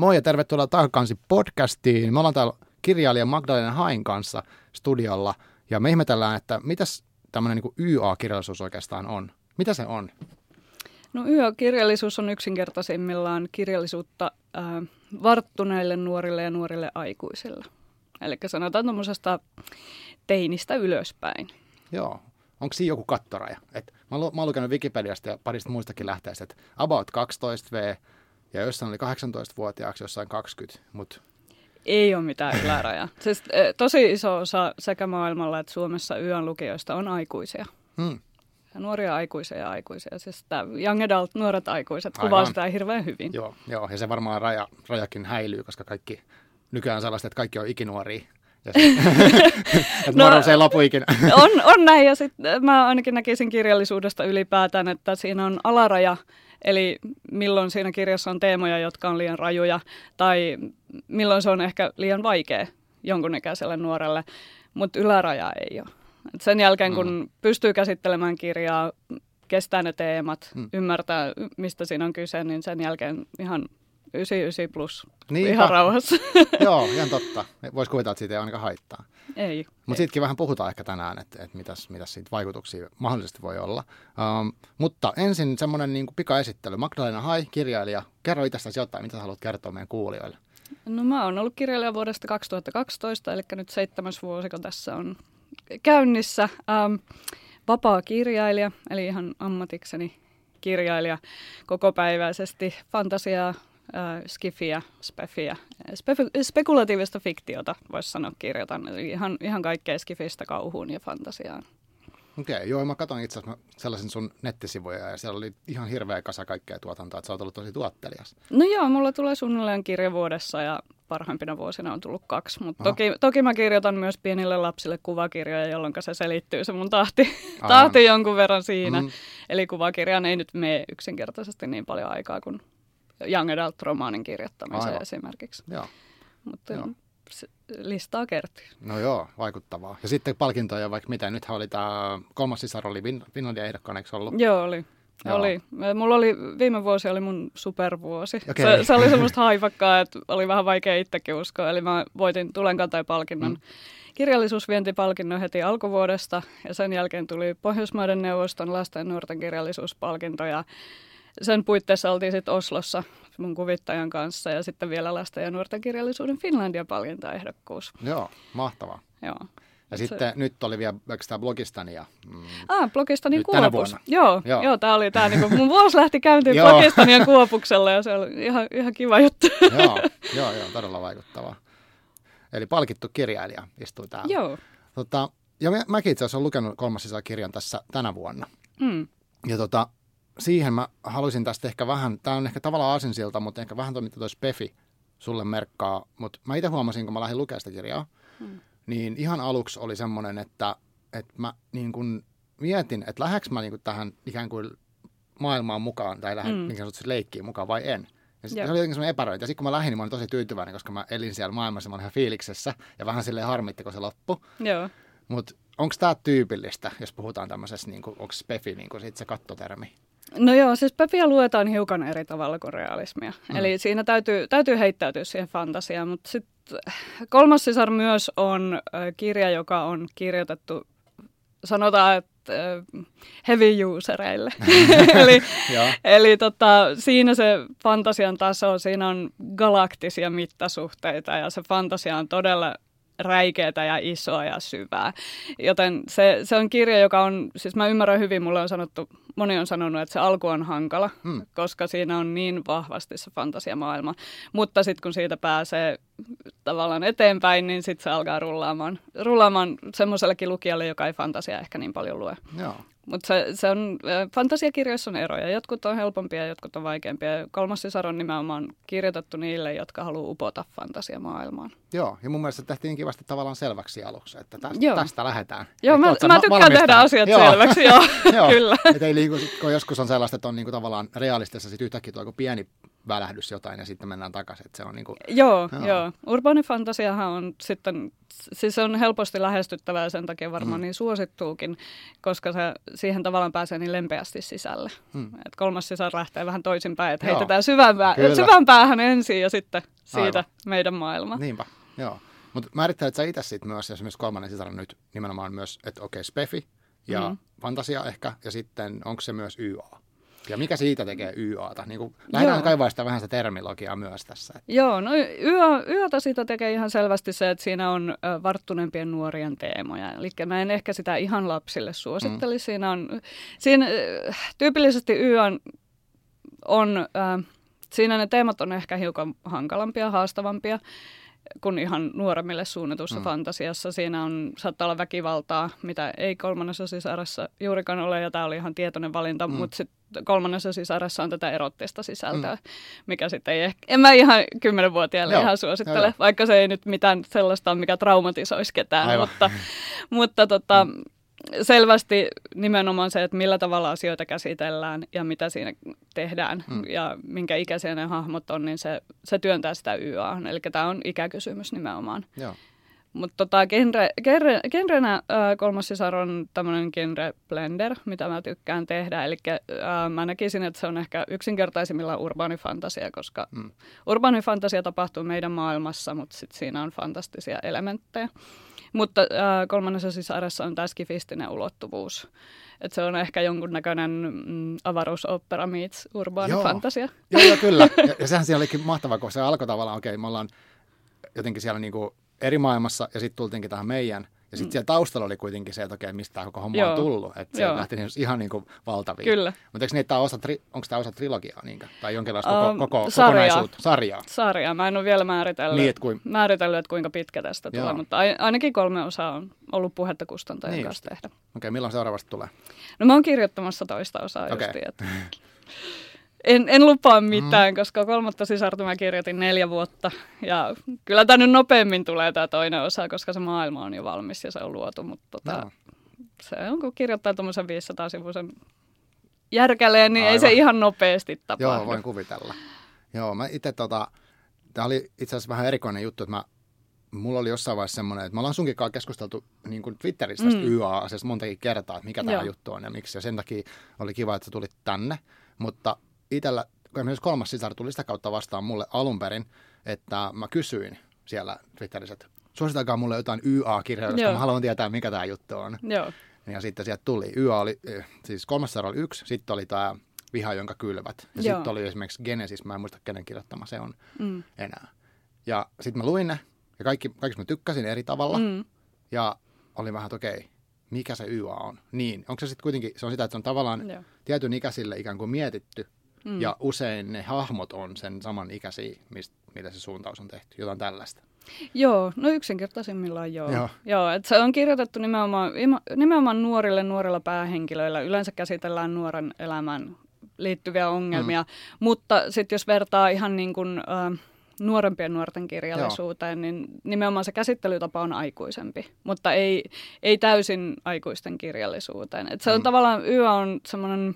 Moi ja tervetuloa takaisin podcastiin. Me ollaan täällä kirjailija Magdalena Hain kanssa studiolla ja me ihmetellään, että mitäs tämmöinen niin YA-kirjallisuus oikeastaan on. Mitä se on? No YA-kirjallisuus on yksinkertaisimmillaan kirjallisuutta äh, varttuneille nuorille ja nuorille aikuisille. Eli sanotaan tuommoisesta teinistä ylöspäin. Joo. Onko siinä joku kattoraja? Et mä, oon, mä oon lukenut Wikipediasta ja parista muistakin lähteistä, että about 12V ja jossain oli 18-vuotiaaksi, jossain 20, mutta ei ole mitään ylärajaa. siis, eh, tosi iso osa sekä maailmalla että Suomessa yön lukijoista on aikuisia. Hmm. Nuoria aikuisia ja aikuisia. Siis tämä young adult, nuoret aikuiset, kuvaa sitä hirveän hyvin. Joo, joo, ja se varmaan raja, rajakin häilyy, koska kaikki nykyään sellaista, että kaikki on ikinuoria. Ja se, no, nuoruus ei lopu ikinä. on, on näin, ja sitten mä ainakin näkisin kirjallisuudesta ylipäätään, että siinä on alaraja, Eli milloin siinä kirjassa on teemoja, jotka on liian rajuja, tai milloin se on ehkä liian vaikea jonkun ikäiselle nuorelle, mutta yläraja ei ole. Et sen jälkeen, kun mm. pystyy käsittelemään kirjaa, kestää ne teemat, mm. ymmärtää, mistä siinä on kyse, niin sen jälkeen ihan 99 plus Niinpä. ihan rauhassa. Joo, ihan totta. Voisi kuvitella, että siitä ei ainakaan haittaa. Ei. Mutta siitäkin vähän puhutaan ehkä tänään, että, että mitäs, mitäs siitä vaikutuksia mahdollisesti voi olla. Um, mutta ensin semmoinen niin pikaesittely. Magdalena Hai, kirjailija. Kerro itsestäsi jotain, mitä haluat kertoa meidän kuulijoille. No mä oon ollut kirjailija vuodesta 2012, eli nyt seitsemäs vuosi, kun tässä on käynnissä. Um, vapaa kirjailija, eli ihan ammatikseni kirjailija kokopäiväisesti fantasiaa, äh, skifiä, spefiä, spe- spekulatiivista fiktiota, voisi sanoa kirjoitan. Eli ihan, ihan kaikkea skifistä kauhuun ja fantasiaan. Okei, okay, joo, mä katsoin itse asiassa sellaisen sun nettisivuja ja siellä oli ihan hirveä kasa kaikkea tuotantoa, että sä oot ollut tosi tuottelias. No joo, mulla tulee suunnilleen kirja vuodessa ja parhaimpina vuosina on tullut kaksi, mutta toki, toki mä kirjoitan myös pienille lapsille kuvakirjoja, jolloin se selittyy se mun tahti, tahti jonkun verran siinä. Mm. Eli kuvakirjan ei nyt mene yksinkertaisesti niin paljon aikaa kuin young adult-romaanin kirjoittamiseen Aivan. esimerkiksi. Joo. Mutta joo. listaa kertyy. No joo, vaikuttavaa. Ja sitten palkintoja vaikka mitä. Nythän oli tämä kolmas sisar oli Finlandia ehdokkaan, eikö ollut? Joo, oli. Joo. Oli. Mulla oli, viime vuosi oli mun supervuosi. Okay. Se, se, oli semmoista haivakkaa, että oli vähän vaikea itsekin uskoa. Eli mä voitin Tulen palkinnon mm. kirjallisuusvientipalkinnon heti alkuvuodesta. Ja sen jälkeen tuli Pohjoismaiden neuvoston lasten ja nuorten kirjallisuuspalkinto. Ja sen puitteissa oltiin sitten Oslossa mun kuvittajan kanssa ja sitten vielä lasten ja nuorten kirjallisuuden Finlandia palkintaehdokkuus. Joo, mahtavaa. Joo. Ja se... sitten nyt oli vielä tämä Blogistania. Mm, ah, Blogistania Kuopus. Joo, joo. joo tämä oli tämä, niin kuin, mun vuosi lähti käyntiin Blogistania Kuopuksella ja se oli ihan, ihan kiva juttu. joo, joo, joo, todella vaikuttavaa. Eli palkittu kirjailija istui täällä. Joo. Tota, ja mä, mäkin itse asiassa olen lukenut kolmas kirjan tässä tänä vuonna. Mm. Ja tota, siihen mä haluaisin tästä ehkä vähän, tämä on ehkä tavallaan asinsilta, mutta ehkä vähän tuo, mitä toi Spefi sulle merkkaa. Mutta mä itse huomasin, kun mä lähdin lukemaan sitä kirjaa, hmm. niin ihan aluksi oli semmoinen, että, että mä niin kun mietin, että lähdekö mä niin kun tähän ikään kuin maailmaan mukaan tai lähden mm. niin leikkiin mukaan vai en. Ja sit, se oli jotenkin semmoinen epäröinti. Ja sitten kun mä lähdin, niin mä olin tosi tyytyväinen, koska mä elin siellä maailmassa, mä olin ihan fiiliksessä. Ja vähän silleen harmitti, kun se loppui. Joo. Mutta onko tämä tyypillistä, jos puhutaan tämmöisestä, niin onko spefi niin kuin sit se kattotermi? No joo, siis Peppiä luetaan hiukan eri tavalla kuin realismia. Mm. Eli siinä täytyy, täytyy heittäytyä siihen fantasiaan, mutta sitten kolmas sisar myös on kirja, joka on kirjoitettu, sanotaan, että heavy usereille. eli eli tota, siinä se fantasian taso, siinä on galaktisia mittasuhteita ja se fantasia on todella räikeätä ja isoa ja syvää. Joten se, se on kirja, joka on, siis mä ymmärrän hyvin, mulle on sanottu, moni on sanonut, että se alku on hankala, hmm. koska siinä on niin vahvasti se fantasiamaailma. Mutta sitten kun siitä pääsee tavallaan eteenpäin, niin sitten se alkaa rullaamaan, rullaamaan semmoisellekin lukijalle, joka ei fantasia ehkä niin paljon lue. Joo. Mutta se, se on, fantasiakirjoissa on eroja. Jotkut on helpompia jotkut on vaikeampia. Kolmas sisar on nimenomaan kirjoitettu niille, jotka haluaa upota fantasiamaailmaan. Joo, ja mun mielestä tehtiin kivasti tavallaan selväksi aluksi, että tästä, joo. tästä lähdetään. Joo, mä, mä tykkään tehdä asiat joo. selväksi, joo, joo. kyllä. Et ei liiku, kun joskus on sellaista, että on niinku tavallaan realistissa sit yhtäkkiä tuo pieni välähdys jotain ja sitten mennään takaisin. Että se on niin kuin, joo, joo. joo. Urbaanifantasiahan on sitten, siis se on helposti lähestyttävää ja sen takia varmaan mm. niin suosittuukin, koska se siihen tavallaan pääsee niin lempeästi sisälle. Mm. Et kolmas sisar lähtee vähän toisinpäin, että heitetään syvään, pää, syvään päähän ensin ja sitten siitä Aivan. meidän maailma. Niinpä, joo. Mutta määrittelet sä itse sitten myös esimerkiksi kolmannen sisaran nyt nimenomaan myös, että okei, okay, spefi ja mm. fantasia ehkä, ja sitten onko se myös YA? Ja mikä siitä tekee YAta? Niin kuin, lähdetään kaivaa sitä vähän sitä termilogiaa myös tässä. Joo, no YA, YAta siitä tekee ihan selvästi se, että siinä on varttuneempien nuorien teemoja. Eli mä en ehkä sitä ihan lapsille suosittelisi. Mm. Siinä on, siinä, tyypillisesti YA on, on äh, siinä ne teemat on ehkä hiukan hankalampia, haastavampia kuin ihan nuoremmille suunnatussa mm. fantasiassa. Siinä on, saattaa olla väkivaltaa, mitä ei kolmannessa sisarassa juurikaan ole, ja tämä oli ihan tietoinen valinta, mm. mutta sitten kolmannessa sisarassa on tätä erottista sisältöä, mm. mikä sitten ei ehkä, en mä ihan kymmenenvuotiaille ihan suosittele, joo, vaikka se ei nyt mitään sellaista ole, mikä traumatisoisi ketään, Aivan. mutta, mutta tota, mm selvästi nimenomaan se, että millä tavalla asioita käsitellään ja mitä siinä tehdään mm. ja minkä ikäisiä ne hahmot on, niin se, se työntää sitä YA. Eli tämä on ikäkysymys nimenomaan. Mutta tota, genre, genre, genrenä äh, kolmas sisar on tämmöinen genre blender, mitä mä tykkään tehdä. Eli äh, mä näkisin, että se on ehkä yksinkertaisimmilla urbaanifantasia, koska mm. urbaanifantasia tapahtuu meidän maailmassa, mutta sit siinä on fantastisia elementtejä. Mutta äh, kolmannessa sisaressa on tämä skifistinen ulottuvuus. Et se on ehkä jonkunnäköinen mm, avaruusopera meets urbaani joo. fantasia. Joo, joo, kyllä. Ja, ja sehän siellä olikin mahtavaa, kun se alkoi tavallaan, okei, okay, me ollaan jotenkin siellä niinku eri maailmassa ja sitten tultiinkin tähän meidän – ja sitten mm. siellä taustalla oli kuitenkin se, että okei, mistä tämä koko homma Joo. on tullut. Että se lähti niin ihan niin kuin valtaviin. Kyllä. Mutta eikö tämä osa, tri- onko tämä osa trilogiaa niinkö? Tai jonkinlaista um, koko, koko sarjaa. kokonaisuutta? Sarjaa. Sarjaa. Mä en ole vielä määritellyt, niin, että, kuin... määritellyt, että kuinka pitkä tästä Joo. tulee, mutta ainakin kolme osaa on ollut puhetta kustantajan niin kanssa tehdä. Okei, okay, milloin seuraavasta tulee? No mä oon kirjoittamassa toista osaa okay. justiin, että... En, en lupaa mitään, mm. koska kolmatta sisarta mä kirjoitin neljä vuotta. Ja kyllä tämä nyt nopeammin tulee tämä toinen osa, koska se maailma on jo valmis ja se on luotu. Mutta tota, no. se on, kun kirjoittaa tuommoisen 500-sivuisen järkäleen, niin Aivan. ei se ihan nopeasti tapahdu. Joo, voin kuvitella. Joo, mä itse tota, tämä oli itse asiassa vähän erikoinen juttu, että mä mulla oli jossain vaiheessa semmoinen, että me ollaan sunkin kanssa keskusteltu niin kuin Twitterissä tästä mm. YA-asiasta montakin kertaa, että mikä tämä juttu on ja miksi. Ja sen takia oli kiva, että sä tulit tänne. Mutta itsellä, esimerkiksi kolmas sisar tuli sitä kautta vastaan mulle alun perin, että mä kysyin siellä Twitterissä, että suositakaa mulle jotain YA-kirjaa, koska mä haluan tietää, mikä tämä juttu on. Joo. Ja sitten sieltä tuli. YA oli, eh, siis kolmas sisar oli yksi, sitten oli tämä Viha, jonka kylvät. Ja sitten oli esimerkiksi Genesis, mä en muista kenen kirjoittama se on mm. enää. Ja sitten mä luin ne, ja kaikki, kaikki mä tykkäsin eri tavalla. Mm. Ja oli vähän, että okei, okay, mikä se YA on. Niin, onko se sitten kuitenkin, se on sitä, että se on tavallaan Joo. tietyn ikäisille ikään kuin mietitty, Mm. Ja usein ne hahmot on sen saman ikäisiä, mistä, mitä se suuntaus on tehty. Jotain tällaista. Joo, no yksinkertaisimmillaan joo. Joo, joo että se on kirjoitettu nimenomaan, nimenomaan nuorille, nuorilla päähenkilöillä. Yleensä käsitellään nuoren elämän liittyviä ongelmia, mm. mutta sitten jos vertaa ihan niin kuin, äh, nuorempien nuorten kirjallisuuteen, Joo. niin nimenomaan se käsittelytapa on aikuisempi, mutta ei, ei täysin aikuisten kirjallisuuteen. Et se on mm. tavallaan, YÖ on semmoinen...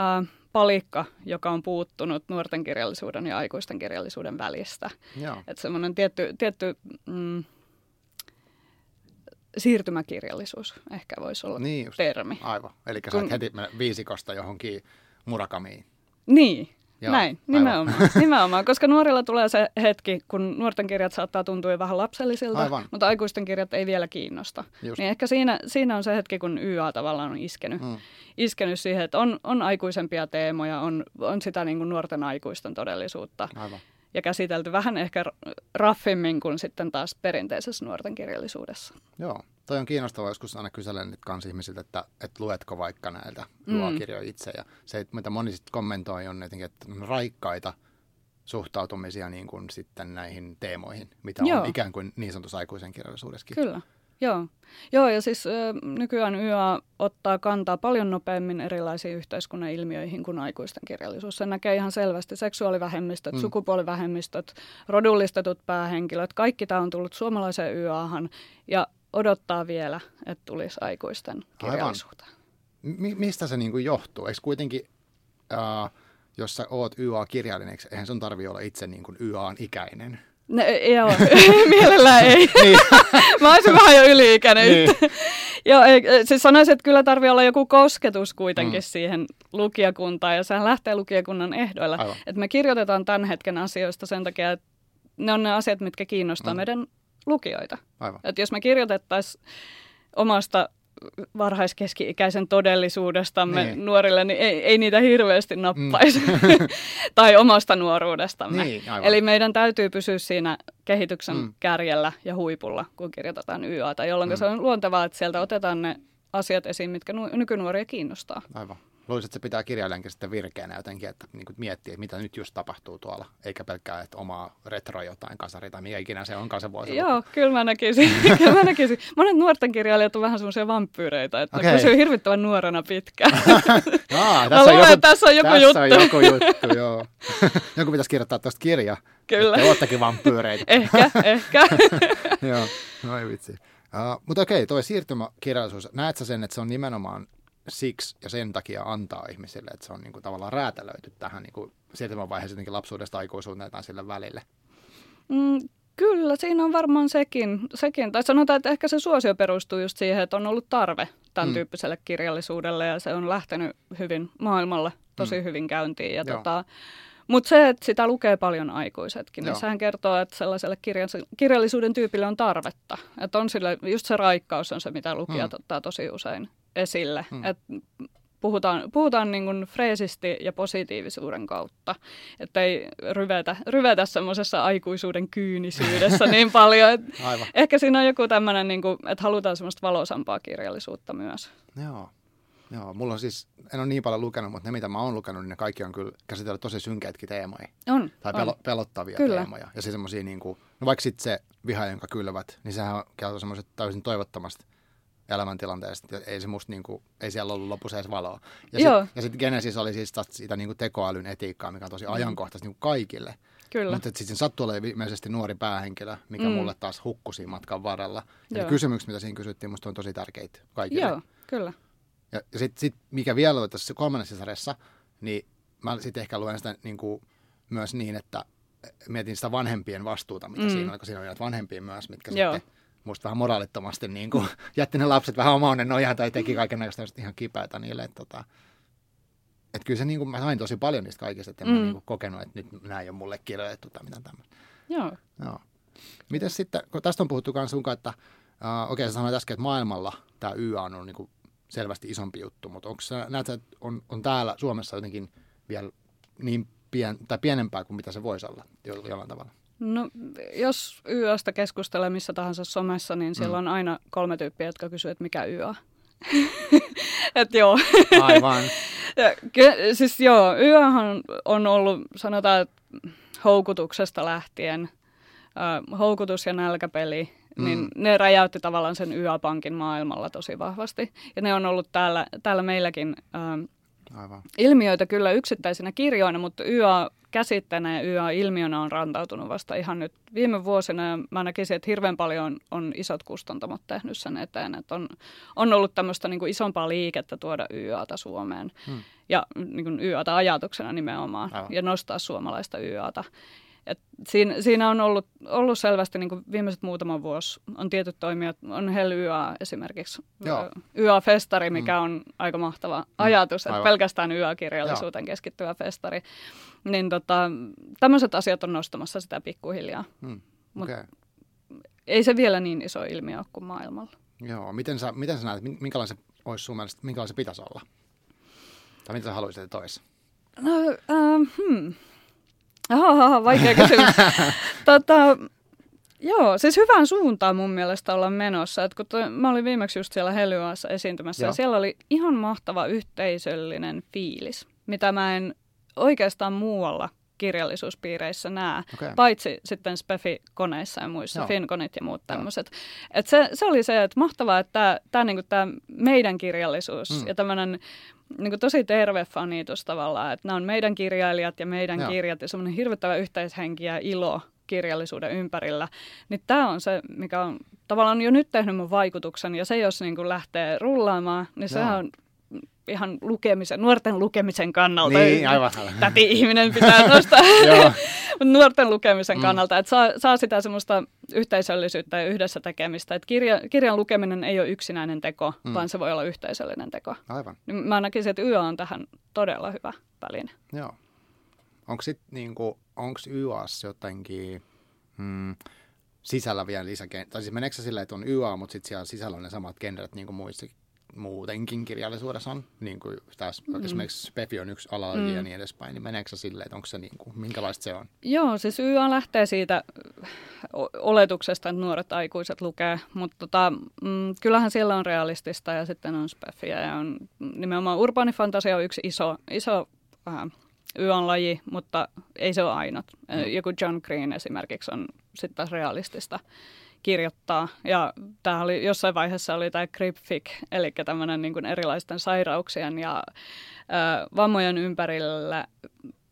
Äh, palikka, joka on puuttunut nuorten kirjallisuuden ja aikuisten kirjallisuuden välistä. Että semmoinen tietty, tietty mm, siirtymäkirjallisuus ehkä voisi olla niin just, termi. Aivan. Eli sä Kun... heti mennä viisikosta johonkin murakamiin. Niin, Joo, Näin, nimenomaan, nimenomaan, koska nuorilla tulee se hetki, kun nuorten kirjat saattaa tuntua vähän lapsellisilta, aivan. mutta aikuisten kirjat ei vielä kiinnosta. Just. Niin ehkä siinä, siinä on se hetki, kun YA tavallaan on iskenyt, mm. iskenyt siihen, että on, on aikuisempia teemoja, on, on sitä niin kuin nuorten aikuisten todellisuutta. Aivan. Ja käsitelty vähän ehkä raffimmin kuin sitten taas perinteisessä nuorten kirjallisuudessa. Joo, toi on kiinnostavaa. Joskus aina kyselen nyt kans ihmisiltä, että, että luetko vaikka näiltä mm. kirjoja itse. Ja se, mitä moni sitten kommentoi, on jotenkin, että on raikkaita suhtautumisia niin kuin sitten näihin teemoihin, mitä Joo. on ikään kuin niin sanotussa aikuisen kirjallisuudessakin. Kyllä. Joo. Joo, ja siis ö, nykyään YA ottaa kantaa paljon nopeammin erilaisiin yhteiskunnan ilmiöihin kuin aikuisten kirjallisuus. Se näkee ihan selvästi seksuaalivähemmistöt, mm. sukupuolivähemmistöt, rodullistetut päähenkilöt. Kaikki tämä on tullut suomalaiseen YAhan ja odottaa vielä, että tulisi aikuisten kirjallisuuteen. Mi- mistä se niin kuin johtuu? Eikö kuitenkin, äh, jos sä oot YA-kirjailija, eihän sun tarvi olla itse niin kuin YAn ikäinen. No, joo, mielellään ei. niin. Mä olisin vähän jo yli-ikäinen. Niin. joo, ei, siis sanoisin, että kyllä tarvii olla joku kosketus kuitenkin mm. siihen lukijakuntaan, ja sehän lähtee lukijakunnan ehdoilla. Aivan. Että me kirjoitetaan tämän hetken asioista sen takia, että ne on ne asiat, mitkä kiinnostaa mm. meidän lukijoita. Aivan. Että jos me kirjoitettaisiin omasta varhaiskeski-ikäisen todellisuudestamme niin. nuorille, niin ei, ei niitä hirveästi nappaisi. Mm. tai omasta nuoruudestamme. Niin, Eli meidän täytyy pysyä siinä kehityksen mm. kärjellä ja huipulla, kun kirjoitetaan YAta, jolloin mm. se on luontevaa, että sieltä otetaan ne asiat esiin, mitkä nykynuoria kiinnostaa. Aivan. Luulisin, että se pitää kirjailijankin sitten virkeänä jotenkin, että niin kuin miettii, että mitä nyt just tapahtuu tuolla, eikä pelkkää, että omaa retro jotain kasari tai mikä ikinä se onkaan se voisi Joo, kyllä mä näkisin. kyllä mä näkisin. Monet nuorten kirjailijat on vähän semmoisia vampyyreitä, että okay. pysyy hirvittävän nuorena pitkään. Aa, tässä, on joku, tässä on joku tässä juttu. on joku juttu, joo. joku pitäisi kirjoittaa tuosta kirja. Kyllä. Te oottekin vampyyreitä. ehkä, ehkä. joo, no ei vitsi. Uh, mutta okei, toi siirtymäkirjallisuus, näet sä sen, että se on nimenomaan siksi ja sen takia antaa ihmisille, että se on niin kuin tavallaan räätälöity tähän niin kuin siirtymävaiheeseen jotenkin lapsuudesta aikuisuuteen tai sille välille? Mm, kyllä, siinä on varmaan sekin, sekin. Tai sanotaan, että ehkä se suosio perustuu just siihen, että on ollut tarve tämän mm. tyyppiselle kirjallisuudelle ja se on lähtenyt hyvin maailmalle tosi mm. hyvin käyntiin. Ja tota, mutta se, että sitä lukee paljon aikuisetkin, niin sehän kertoo, että sellaiselle kirjallisuuden tyypille on tarvetta. Että on sille, just se raikkaus on se, mitä lukijat mm. ottaa tosi usein esille. Hmm. Et puhutaan puhutaan niin kuin freesisti ja positiivisuuden kautta, että ei ryvetä, ryvetä semmoisessa aikuisuuden kyynisyydessä niin paljon. Et Aivan. Ehkä siinä on joku tämmöinen, niin kuin, että halutaan semmoista valosampaa kirjallisuutta myös. Joo. Joo, mulla on siis, en ole niin paljon lukenut, mutta ne mitä mä oon lukenut, niin ne kaikki on kyllä käsitellyt tosi synkeätkin teemoja. On. Tai on. pelottavia kyllä. teemoja. Ja siis semmoisia niin kuin, no vaikka sitten se viha, jonka kylvät, niin sehän on semmoiset täysin toivottomasti elämäntilanteesta. Ei se musta niinku, ei siellä ollut lopussa edes valoa. Ja sitten sit Genesis oli siis sitä niinku tekoälyn etiikkaa, mikä on tosi mm. ajankohtaista niinku kaikille. Kyllä. Mutta sitten sattuu olemaan ilmeisesti nuori päähenkilö, mikä mm. mulle taas hukkusi matkan varrella. Ja kysymykset, mitä siinä kysyttiin, musta on tosi tärkeitä kaikille. Joo, kyllä. Ja, ja sitten sit, mikä vielä oli tässä kolmannessa sarjassa, niin mä sitten ehkä luen sitä niin kuin, myös niin, että mietin sitä vanhempien vastuuta, mitä mm. siinä oli, kun siinä oli vanhempia myös, mitkä Joo. sitten musta vähän moraalittomasti niin kuin, jätti ne lapset vähän omaan nojaan tai teki kaikenlaista ihan kipeätä niille. Että, tota, että kyllä se niin kuin, mä sain tosi paljon niistä kaikista, että en mm. mä niin kuin, kokenut, että nyt nämä ei ole mulle kirjoitettu tai mitään tämmöistä. Joo. Joo. Miten sitten, kun tästä on puhuttu myös sun että uh, okei okay, sä sanoit äsken, että maailmalla tämä YA on niin kuin selvästi isompi juttu, mutta onko sä, näet että on, on täällä Suomessa jotenkin vielä niin pien, tai pienempää kuin mitä se voisi olla jollain tavalla? No, jos YÖstä keskustelee missä tahansa somessa, niin siellä mm. on aina kolme tyyppiä, jotka kysyvät, että mikä YÖ että joo. Aivan. ja, ky- siis joo, YÖhän on ollut, sanotaan, että houkutuksesta lähtien, äh, houkutus ja nälkäpeli, mm. niin ne räjäytti tavallaan sen YÖ-pankin maailmalla tosi vahvasti. Ja ne on ollut täällä, täällä meilläkin äh, Aivan. ilmiöitä kyllä yksittäisinä kirjoina, mutta YA käsitteenä ja YA-ilmiönä on rantautunut vasta ihan nyt viime vuosina. Ja mä näkisin, että hirveän paljon on isot kustantamot tehnyt sen eteen. Että on, on ollut tämmöistä niin kuin isompaa liikettä tuoda YAta Suomeen. Hmm. Ja niin kuin YAta ajatuksena nimenomaan. Aivan. Ja nostaa suomalaista YAta. Et siinä, siinä on ollut, ollut selvästi niin kuin viimeiset muutaman vuosi on tietyt toimijat, on Hell YA esimerkiksi, YA-festari, mikä mm. on aika mahtava mm. ajatus, että pelkästään YA-kirjallisuuteen keskittyvä festari. Niin tota, tämmöiset asiat on nostamassa sitä pikkuhiljaa. Mm. Okay. ei se vielä niin iso ilmiö ole kuin maailmalla. Joo, miten sä, miten sä näet, minkälainen se olisi sun mielestä, minkälainen se pitäisi olla? Tai mitä sä haluaisit, että olisi? No, uh, hmm. Aha, vaikea kysymys. tota, joo, siis hyvään suuntaan mun mielestä olla menossa. Et kun toi, mä olin viimeksi just siellä Helyassa esiintymässä joo. ja siellä oli ihan mahtava yhteisöllinen fiilis, mitä mä en oikeastaan muualla kirjallisuuspiireissä näe, okay. paitsi sitten Spefi-koneissa ja muissa, Joo. Finconit ja muut tämmöiset. Et se, se oli se, että mahtavaa, että tämä niinku, meidän kirjallisuus mm. ja tämmöinen niin tosi terve fanitus tavallaan, että nämä on meidän kirjailijat ja meidän Joo. kirjat ja semmoinen hirvittävä yhteishenki ja ilo kirjallisuuden ympärillä, niin tämä on se, mikä on tavallaan jo nyt tehnyt mun vaikutuksen ja se, jos niin kuin lähtee rullaamaan, niin Joo. sehän on ihan lukemisen, nuorten lukemisen kannalta. Niin, aivan. Täti ihminen pitää nostaa. Nuorten lukemisen Mm. kannalta, että saa, saa sitä semmoista yhteisöllisyyttä ja yhdessä tekemistä. Että kirja, kirjan lukeminen ei ole yksinäinen teko, Mm. vaan se voi olla yhteisöllinen teko. Aivan, Niin Mä näkisin, että YA on tähän todella hyvä väline. joo. Onko sitten niinku, onks YAS jotenkin mm, sisällä vielä lisäken... Tai siis meneekö se silleen, että on YA, mutta sitten siellä sisällä on ne samat genret niin kuin muissa muutenkin kirjallisuudessa on, niin kuin tässä mm. esimerkiksi Spefi on yksi ala mm. ja niin edespäin, niin meneekö se silleen, että onko se niin kuin, minkälaista se on? Joo, siis YA lähtee siitä oletuksesta, että nuoret aikuiset lukee, mutta tota, mm, kyllähän siellä on realistista ja sitten on speffiä ja on nimenomaan urbaanifantasia on yksi iso, iso äh, YA-laji, mutta ei se ole ainut. Mm. Joku John Green esimerkiksi on sitten taas realistista kirjoittaa. Ja tämä oli jossain vaiheessa oli tämä Cryptfic, eli tämmöinen niin kuin erilaisten sairauksien ja ö, vammojen ympärillä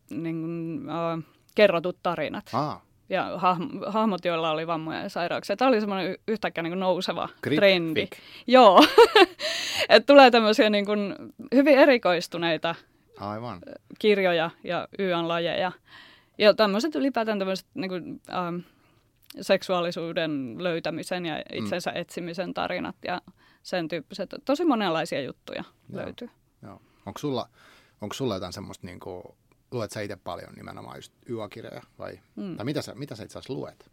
niin kuin, ö, kerrotut tarinat. Ah, Ja hahmo- hahmot, joilla oli vammoja ja sairauksia. Tämä oli semmoinen yhtäkkiä niin kuin nouseva Cryptfic. trendi. Joo. että tulee tämmöisiä niin kuin hyvin erikoistuneita aivan. kirjoja ja YA-lajeja. Ja tämmöiset ylipäätään tämmöiset niin kuin, ähm, seksuaalisuuden löytämisen ja itsensä mm. etsimisen tarinat ja sen tyyppiset. Tosi monenlaisia juttuja Joo. löytyy. Joo. Onko sulla, onko sulla jotain semmoista, niin kuin, luet sä itse paljon nimenomaan just YA-kirjoja vai, mm. tai mitä sä, mitä sä itse asiassa luet?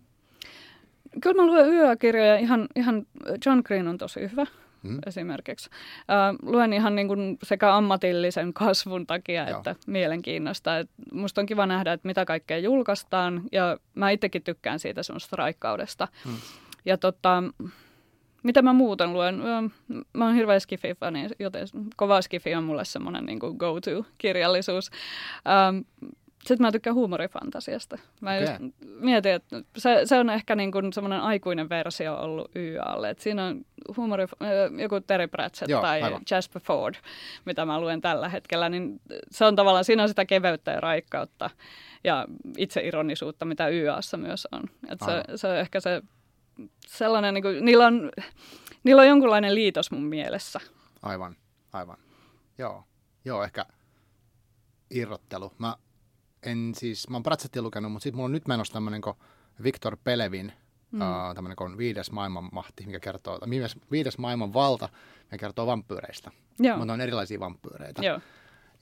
Kyllä mä luen yökirjoja. Ihan, ihan John Green on tosi hyvä Mm. esimerkiksi. Äh, luen ihan niin kuin sekä ammatillisen kasvun takia Joo. että mielenkiinnosta. Et musta on kiva nähdä, että mitä kaikkea julkaistaan ja mä itsekin tykkään siitä semmoista raikkaudesta. Mm. Ja tota, mitä mä muuten luen? Ö, Mä oon hirveä skifi-fani, joten kova skifi on mulle semmoinen niin go-to-kirjallisuus. Ähm, sitten mä tykkään huumorifantasiasta. Mä just mietin, että se, se on ehkä niin kuin semmoinen aikuinen versio ollut YAlle. Et siinä on huumori, äh, joku Terry Pratchett Joo, tai aivan. Jasper Ford, mitä mä luen tällä hetkellä, niin se on tavallaan, siinä on sitä keveyttä ja raikkautta ja itseironisuutta, mitä YAssa myös on. Et se, Aivan. se on ehkä se sellainen, niin kuin, niillä, on, niillä on jonkunlainen liitos mun mielessä. Aivan, aivan. Joo, joo, ehkä irrottelu. Mä en siis, mä oon Pratchettia lukenut, mutta sitten mulla on nyt menossa tämmönen kuin Viktor Pelevin, mm. uh, tämmönen kuin viides maailmanmahti, mikä kertoo, viides, viides maailman valta, mikä kertoo vampyyreistä. Joo, Mutta on erilaisia vampyyreitä. joo,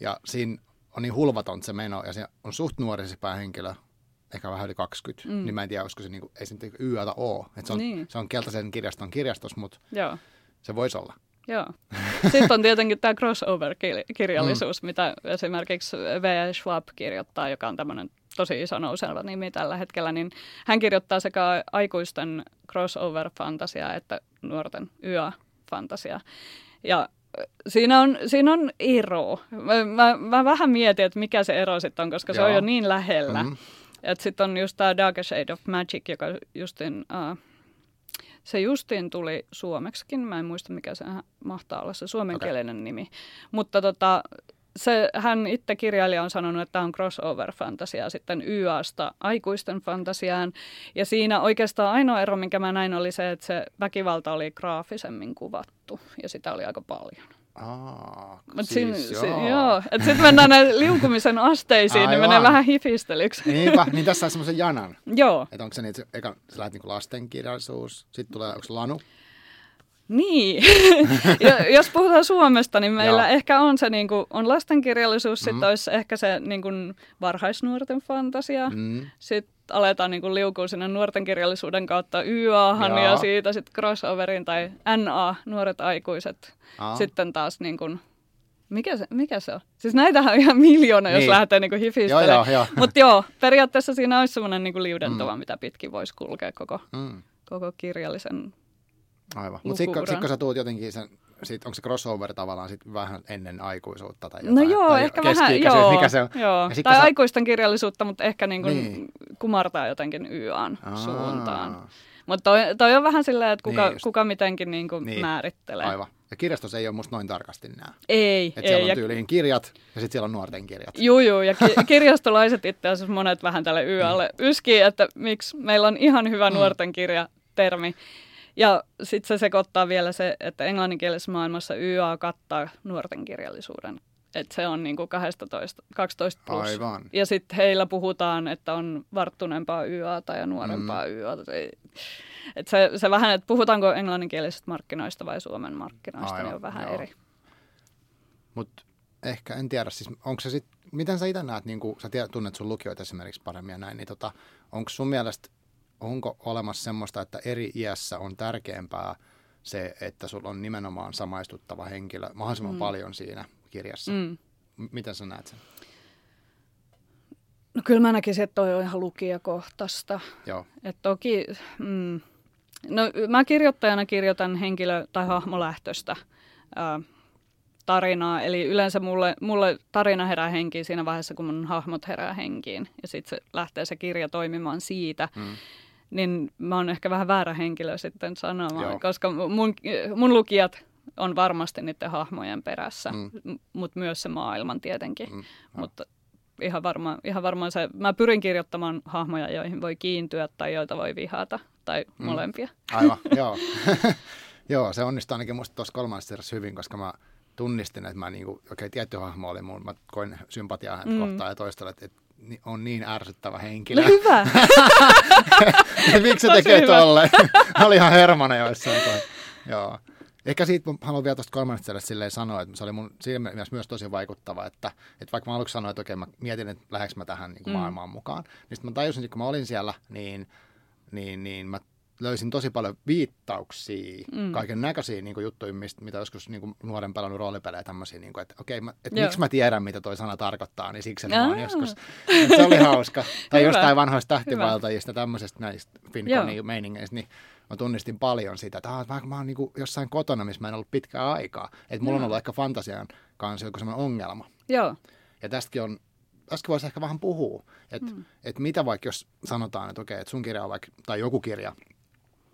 Ja siinä on niin hulvaton se meno, ja se on suht nuori se päähenkilö, ehkä vähän yli 20, mm. niin mä en tiedä, olisiko se niinku, ei se nyt YAta oo. Et se, on, Niin. se on keltaisen kirjaston kirjastos, mutta joo. se voisi olla. Joo. Sitten on tietenkin tämä crossover-kirjallisuus, mm. mitä esimerkiksi V. Schwab kirjoittaa, joka on tämmöinen tosi iso nouseva nimi tällä hetkellä, niin hän kirjoittaa sekä aikuisten crossover-fantasiaa että nuorten yö-fantasiaa. Ja siinä on, siinä on ero. Mä, mä, mä vähän mietin, että mikä se ero sitten on, koska se on Joo. jo niin lähellä. Mhm. Että sitten on just tämä Dark Shade of Magic, joka justin, uh, se justiin tuli suomeksikin. Mä en muista, mikä se mahtaa olla se suomenkielinen okay. nimi. Mutta tota, se, hän itse kirjailija on sanonut, että tämä on crossover-fantasia sitten YAsta aikuisten fantasiaan. Ja siinä oikeastaan ainoa ero, minkä mä näin, oli se, että se väkivalta oli graafisemmin kuvattu. Ja sitä oli aika paljon. Aa, Mut siis, siinä, joo. Si, joo. Sitten mennään näin liukumisen asteisiin, niin menee Aivan. vähän hifistelyksi. Niinpä, niin tässä on semmoisen janan. Joo, Että onko se niin, että se, eka, sä lähdet niinku lastenkirjallisuus, sitten tulee, onko lanu? Niin, ja, jos puhutaan Suomesta, niin meillä Joo. ehkä on se niin kuin, on lastenkirjallisuus, sitten Mm. olisi ehkä se niin kuin, varhaisnuorten fantasia. Mm. Sitten aletaan niin liukua sinne nuorten kirjallisuuden kautta YAhan Joo. ja siitä sitten crossoveriin tai NA, nuoret aikuiset. Aa. Sitten taas niin kuin, mikä se, mikä se on? Siis näitähän on ihan miljoona, jos Niin. lähtee niin hifistelemään. Mutta joo, periaatteessa siinä olisi semmoinen niin liudentuva, mm. mitä pitkin voisi kulkea koko, Mm. koko kirjallisen Aivan. Mutta sitten kun sä tuut jotenkin sen, sit, onko se crossover tavallaan sit vähän ennen aikuisuutta tai No jotain? joo, tai ehkä vähän, joo, mikä se on? joo. Ja tai sä- aikuisten kirjallisuutta, mutta ehkä niin kuin Niin. kumartaa jotenkin YAn Aa. suuntaan. Mutta toi, toi on vähän silleen, että kuka, Niin niin just. kuka mitenkin niin kuin Niin. määrittelee. Aivan. Ja kirjastossa ei ole musta noin tarkasti nämä. Ei, Että ei. siellä on Ja, tyyliin kirjat ja sitten siellä on nuorten kirjat. juu, juu, ja ki- kirjastolaiset itse asiassa monet vähän tälle YAlle yskii, että miksi meillä on ihan hyvä Mm. nuorten kirja termi. Ja sitten se sekoittaa vielä se, että englanninkielisessä maailmassa YA kattaa nuorten kirjallisuuden. Että se on niinku 12, 12 plus. Aivan. Ja sitten heillä puhutaan, että on varttuneempaa YAta ja nuorempaa mm. YAta. Et se, se vähän, että puhutaanko englanninkielisistä markkinoista vai Suomen markkinoista, Aivan, niin on vähän joo. eri. Mutta ehkä, en tiedä, siis onko se sitten, miten sä itse näet, niin kun sä tiedät, tunnet sun lukijoita esimerkiksi paremmin ja näin, niin tota, onko sun mielestä, onko olemassa semmoista, että eri iässä on tärkeämpää se, että sulla on nimenomaan samaistuttava henkilö mahdollisimman mm. paljon siinä kirjassa? Mm. Miten sä näet sen? No kyllä mä näkisin, että toi on ihan lukijakohtaista. Joo. Et toki, mm, no mä kirjoittajana kirjoitan henkilö- tai hahmolähtöistä ää, tarinaa. Eli yleensä mulle, mulle tarina herää henkiin siinä vaiheessa, kun mun hahmot herää henkiin. Ja sitten se lähtee se kirja toimimaan siitä. Mm. Niin mä oon ehkä vähän väärä henkilö sitten sanomaan, Joo. koska mun, mun lukijat on varmasti niiden hahmojen perässä, mm. mutta myös se maailman tietenkin. Mm. Mutta ihan varmaan ihan varma se, mä pyrin kirjoittamaan hahmoja, joihin voi kiintyä tai joita voi vihata tai mm. molempia. Aivan, joo. joo, se onnistui ainakin musta tuossa kolmannessa hyvin, koska mä tunnistin, että mä niinku, okei, okay, tietty hahmo oli mun, mä koin sympatiaa häntä mm. kohtaan ja toistella, että, että on niin ärsyttävä henkilö. No hyvä. Miksi se tekee tolle? oli ihan hermana joissain toi. Joo. Ehkä siitä haluan vielä tuosta kolmannesta silleen sanoa, että se oli mun siinä myös tosi vaikuttava, että, että vaikka mä aluksi sanoin, että okei, mä mietin, että lähdekö mä tähän niin kuin mm. maailmaan mukaan, niin sitten mä tajusin, että kun mä olin siellä, niin, niin, niin mä löysin tosi paljon viittauksia mm. kaiken näköisiä niin juttuja, mistä, mitä joskus niin kuin nuoren pelannut roolipelejä tämmöisiä, niin kuin, että okei, okay, että miksi mä tiedän, mitä toi sana tarkoittaa, niin siksi mä oon joskus. se oli hauska. tai Hyvä. jostain vanhoista tähtivaltajista, tämmöisestä näistä Finconin niin mä tunnistin paljon sitä, että ah, mä oon niin kuin jossain kotona, missä mä en ollut pitkää aikaa. Että mulla Joo. on ollut ehkä fantasian kanssa joku semmoinen ongelma. Joo. Ja tästäkin on tästäkin voisi ehkä vähän puhua, että mm. et mitä vaikka jos sanotaan, että okei, että sun kirja on vaikka, tai joku kirja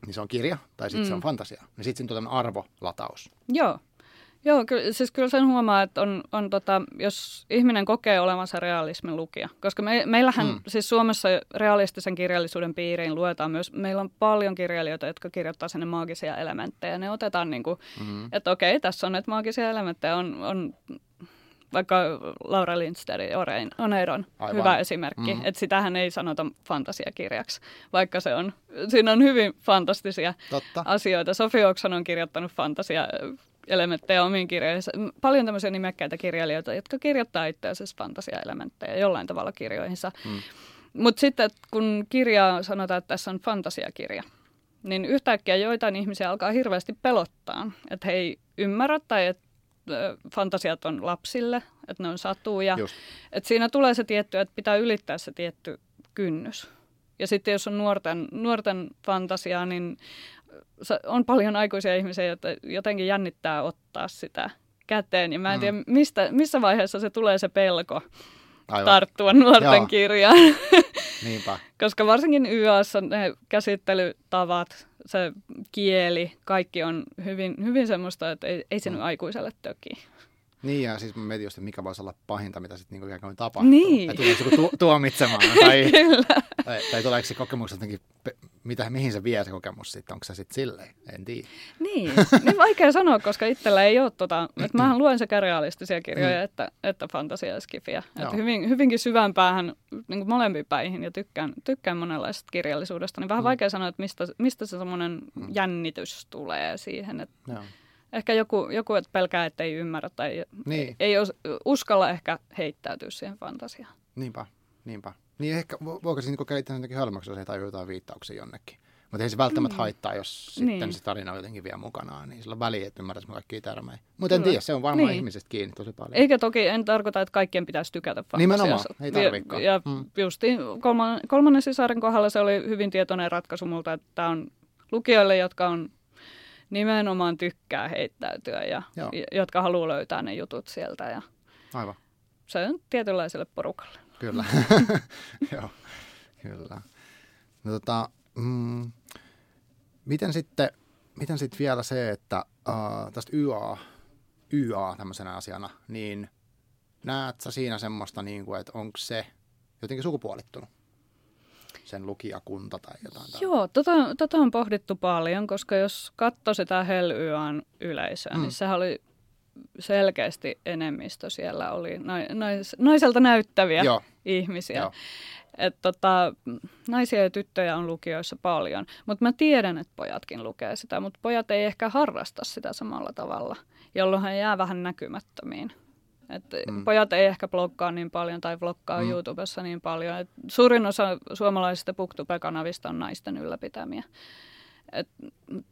niin se on kirja tai sitten mm. se on mm. fantasia. Niin sitten siinä on arvolataus. Joo. Joo, kyllä, siis kyllä sen huomaa, että on, on tota, jos ihminen kokee olevansa realismin lukija, koska me, meillähän mm. siis Suomessa realistisen kirjallisuuden piiriin luetaan myös, meillä on paljon kirjailijoita, jotka kirjoittaa sinne maagisia elementtejä. Ne otetaan niin kuin, mm-hmm. että okei, tässä on näitä maagisia elementtejä, on, on vaikka Laura Lindstedt Oneiron Aivan. hyvä esimerkki, mm. että sitähän ei sanota fantasiakirjaksi, vaikka se on, siinä on hyvin fantastisia Totta. asioita. Sofi Oksan on kirjoittanut fantasia elementtejä omiin kirjoihinsa. Paljon tämmöisiä nimekkäitä kirjailijoita, jotka kirjoittaa itse asiassa fantasiaelementtejä jollain tavalla kirjoihinsa. Mm. Mutta sitten kun kirja sanotaan, että tässä on fantasiakirja, niin yhtäkkiä joitain ihmisiä alkaa hirveästi pelottaa, että he ei ymmärrä tai että fantasiat on lapsille, että ne on satuja. Että siinä tulee se tietty, että pitää ylittää se tietty kynnys. Ja sitten jos on nuorten, nuorten fantasiaa, niin on paljon aikuisia ihmisiä, joita jotenkin jännittää ottaa sitä käteen. Ja mä en mm. tiedä, mistä, missä vaiheessa se tulee se pelko Aivan. tarttua nuorten Joo. kirjaan. Niinpä. Koska varsinkin YAssa ne käsittelytavat, se kieli, kaikki on hyvin, hyvin semmoista, että ei, ei se mm. nyt aikuiselle töki. Niin, ja siis mä mietin just, että mikä voisi olla pahinta, mitä sitten niinku ikään kuin tapahtuu. Niin. Että tuleeko joku tu- tuomitsemaan, tai, tai, tai tuleeko se kokemus jotenkin, mitä, mihin se vie se kokemus sitten, onko se sitten silleen, en tiedä. Niin, niin vaikea sanoa, koska itsellä ei ole tota, että mähän luen sekä realistisia kirjoja mm. että, että fantasia ja skifiä. Että hyvin, hyvinkin syvään päähän, niin kuin molempiin päihin, ja tykkään, tykkään monenlaista kirjallisuudesta, niin vähän mm. vaikea sanoa, että mistä, mistä se semmoinen mm. jännitys tulee siihen, että Joo Ehkä joku, joku että pelkää, että ei ymmärrä tai niin. ei uskalla ehkä heittäytyä siihen fantasiaan. Niinpä, niinpä. Niin ehkä voiko siinä kokeilla itse jotenkin hölmäksi, jos ei tajua jotain viittauksia jonnekin. Mutta ei se välttämättä mm. haittaa, jos niin. sitten se tarina on jotenkin vielä mukanaan. Niin sillä on väliä, että ymmärräisi kaikkia termejä. Mutta en tiedä, se on varmaan niin. ihmisestä kiinni tosi paljon. Eikä toki, en tarkoita, että kaikkien pitäisi tykätä. Nimenomaan, ei tarvikaan. Ja, ja mm. justiin kolman, kolmannen sisaren kohdalla se oli hyvin tietoinen ratkaisu multa, että tämä on lukijoille, jotka on nimenomaan tykkää heittäytyä ja Joo. jotka haluaa löytää ne jutut sieltä. Ja Aivan. Se on tietynlaiselle porukalle. Kyllä. Joo, kyllä. No, tota, mm, miten sitten miten sitten vielä se, että uh, tästä YA, YA tämmöisenä asiana, niin näet sä siinä semmoista, niin kuin, että onko se jotenkin sukupuolittunut? Sen lukijakunta tai jotain. Joo, tota, tota on pohdittu paljon, koska jos katsoi sitä Hellyan yleisöä, mm. niin sehän oli selkeästi enemmistö siellä oli nais, naiselta näyttäviä Joo. ihmisiä. Joo. Et tota, naisia ja tyttöjä on lukioissa paljon, mutta mä tiedän, että pojatkin lukee sitä, mutta pojat ei ehkä harrasta sitä samalla tavalla, jolloin hän jää vähän näkymättömiin. Et mm. Pojat ei ehkä bloggaa niin paljon tai vloggaa mm. YouTubessa niin paljon. Et suurin osa suomalaisista Booktube-kanavista on naisten ylläpitämiä. Et,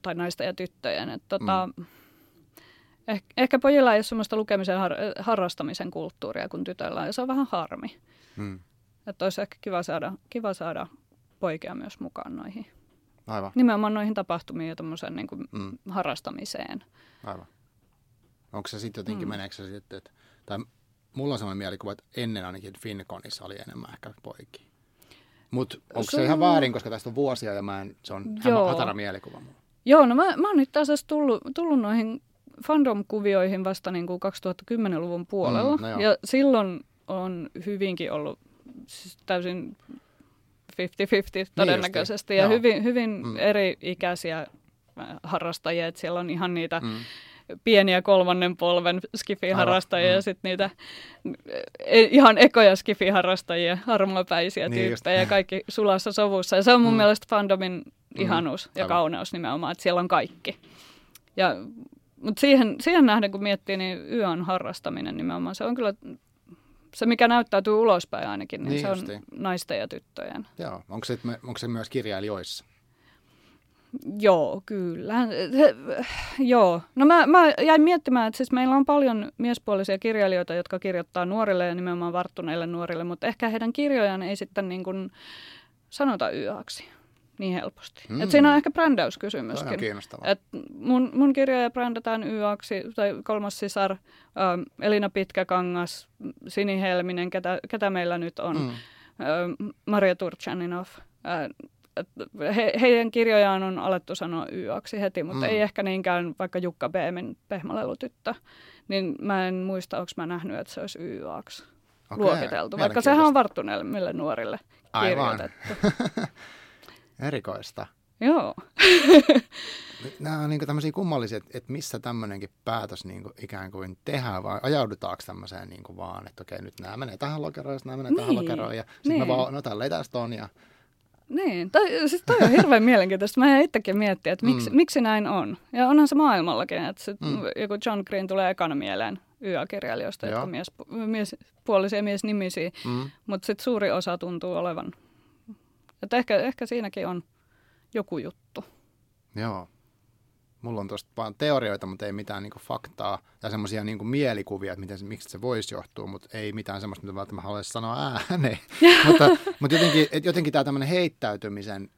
tai naisten ja tyttöjen. Et, tota, mm. eh, ehkä pojilla ei ole sellaista lukemisen har, harrastamisen kulttuuria kuin tytöillä ja se on vähän harmi. Mm. Että olisi ehkä kiva saada, kiva saada poikia myös mukaan noihin. Aivan. Nimenomaan noihin tapahtumiin ja tuommoiseen niin kuin mm. harrastamiseen. Aivan. Onko se sitten jotenkin, mm. meneekö se sitten, että, tai mulla on sellainen mielikuva, että ennen ainakin Finconissa oli enemmän ehkä poikia. Mutta onko se, se ihan väärin, koska tästä on vuosia ja mä en, se on Joo. hatara mielikuva mulla. Joo, no mä, mä oon nyt asiassa tullut, tullut noihin fandom-kuvioihin vasta niin kuin 2010-luvun puolella. Mm, no ja silloin on hyvinkin ollut siis täysin 50-50 niin todennäköisesti. Niin ja hyvin, hyvin mm. eri ikäisiä äh, harrastajia, että siellä on ihan niitä mm. Pieniä kolmannen polven skifiharrastajia mm. ja sitten niitä e, ihan ekoja skifiharrastajia, harmaapäisiä niin tyyppejä, ja kaikki sulassa sovussa. Ja se on mun mm. mielestä fandomin mm. ihanuus mm. ja Aivan. kauneus nimenomaan, että siellä on kaikki. Ja, mutta siihen, siihen nähden, kun miettii, niin yön harrastaminen nimenomaan, se on kyllä se, mikä näyttäytyy ulospäin ainakin, niin, niin se on justiin. naisten ja tyttöjen. Joo. Onko se, onko se myös kirjailijoissa? Joo, kyllä. Joo. No mä, mä jäin miettimään, että siis meillä on paljon miespuolisia kirjailijoita, jotka kirjoittaa nuorille ja nimenomaan varttuneille nuorille, mutta ehkä heidän kirjojaan ei sitten niin kuin sanota yöaksi niin helposti. Mm. Et siinä on ehkä brändäyskysymyskin. Tämä on kiinnostavaa. Et mun, mun kirjoja brändätään YAksi, tai kolmas sisar, ähm, Elina Pitkäkangas, Sini Helminen, ketä, ketä meillä nyt on, mm. ähm, Maria Turchaninov. Äh, he, heidän kirjojaan on alettu sanoa YAksi heti, mutta mm. ei ehkä niinkään vaikka Jukka Beemin pehmolelutyttö. Niin mä en muista, onko mä nähnyt, että se olisi YAksi okay, luokiteltu, vaikka sehän on varttuneille nuorille kirjoitettu. Aivan. Erikoista. Joo. Nämä on niin tämmöisiä kummallisia, että, että missä tämmöinenkin päätös niin kuin ikään kuin tehdään, vai ajaudutaanko tämmöiseen niin kuin vaan, että okei, nyt nämä menee tähän lokeroon, nämä menee niin. tähän lokeroon, ja sitten niin. me vaan, no tälleen tästä on, ja niin, toi, siis toi on hirveän mielenkiintoista. Mä jäin itsekin miettiä, että miksi, mm. miksi näin on. Ja onhan se maailmallakin, että sit mm. joku John Green tulee ekana mieleen YA-kirjailijoista, jotka on mies, miespuolisia miesnimisiä, mm. mutta sitten suuri osa tuntuu olevan että ehkä, ehkä siinäkin on joku juttu. Joo. Mulla on tuosta vaan teorioita, mutta ei mitään niin faktaa ja semmoisia niin mielikuvia, että miten, miksi se voisi johtua, mutta ei mitään semmoista, mitä välttämättä haluaisi sanoa ääneen. mutta, mutta jotenkin, jotenkin tämä tämmöinen heittäytymisen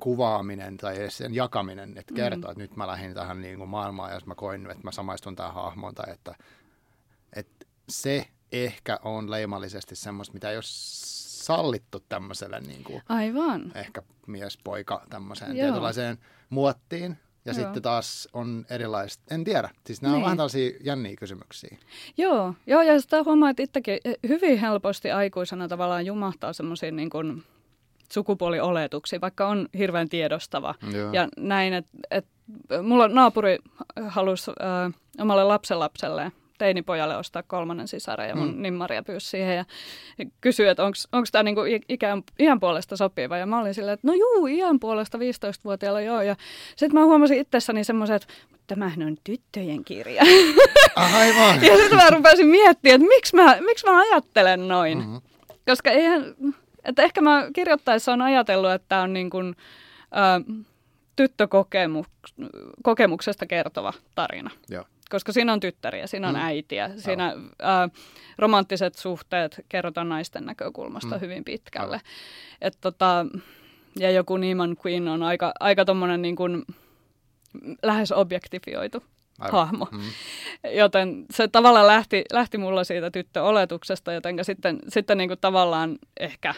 kuvaaminen tai sen jakaminen, että kertoo, mm. että nyt mä lähdin tähän niin kuin maailmaan, jos mä koin, että mä samaistun tähän hahmoon tai että, että se ehkä on leimallisesti semmoista, mitä jos sallittu tämmöiselle niin kuin, Aivan. ehkä mies-poika tämmöiseen Joo. tietynlaiseen muottiin. Ja Joo. sitten taas on erilaista, en tiedä. Siis nämä niin. on vähän tällaisia jänniä kysymyksiä. Joo, Joo ja sitä huomaa, että itsekin hyvin helposti aikuisena tavallaan jumahtaa semmoisiin niin kuin sukupuolioletuksiin, vaikka on hirveän tiedostava. Joo. Ja näin, että et, mulla naapuri halusi äh, omalle lapsenlapselleen teinipojalle ostaa kolmannen sisaren ja mun mm. nimmaria pyysi siihen ja kysyi, että onko tämä niinku ikään, iän puolesta sopiva. Ja mä olin silleen, että no juu, iän puolesta 15-vuotiaalla joo. Ja sitten mä huomasin itsessäni semmoisen, että tämähän on tyttöjen kirja. Aivan. ja sitten mä rupesin miettimään, että miksi mä, miksi mä ajattelen noin. Mm-hmm. Koska eihän, että ehkä mä kirjoittaessa on ajatellut, että tämä on niin kuin, äh, tyttökokemuksesta kertova tarina. Joo koska siinä on tyttäriä, siinä on mm. äitiä, siinä ää, romanttiset suhteet kerrotaan naisten näkökulmasta mm. hyvin pitkälle. Et tota, ja joku Neiman Queen on aika, aika tommonen niin kuin, lähes objektifioitu Aivan. hahmo. Mm. Joten se tavallaan lähti, lähti mulla siitä tyttöoletuksesta, joten sitten, sitten niin kuin tavallaan ehkä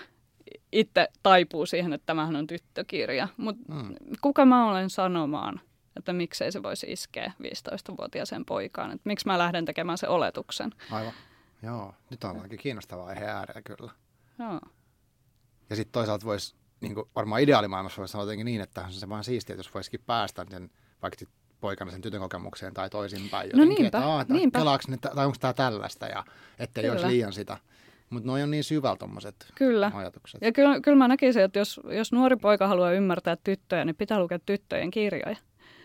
itse taipuu siihen, että tämähän on tyttökirja. Mutta mm. kuka mä olen sanomaan, että miksei se voisi iskeä 15-vuotiaaseen poikaan. Että miksi mä lähden tekemään se oletuksen. Aivan. Joo, nyt ollaankin kiinnostava aihe äärellä kyllä. Joo. Ja sitten toisaalta voisi, niin varmaan ideaalimaailmassa voisi sanoa jotenkin niin, että se vaan siistiä, että jos voisikin päästä sen, vaikka sit poikana sen tytön kokemukseen tai toisinpäin. No niinpä, että, aah, että niinpä. kelaaks tai onko tämä tällaista, ja ettei Kyllä. olisi liian sitä. Mutta noi on niin syvällä Kyllä. ajatukset. Ja kyllä, kyllä mä näkisin, että jos, jos nuori poika haluaa ymmärtää tyttöjä, niin pitää lukea tyttöjen kirjoja.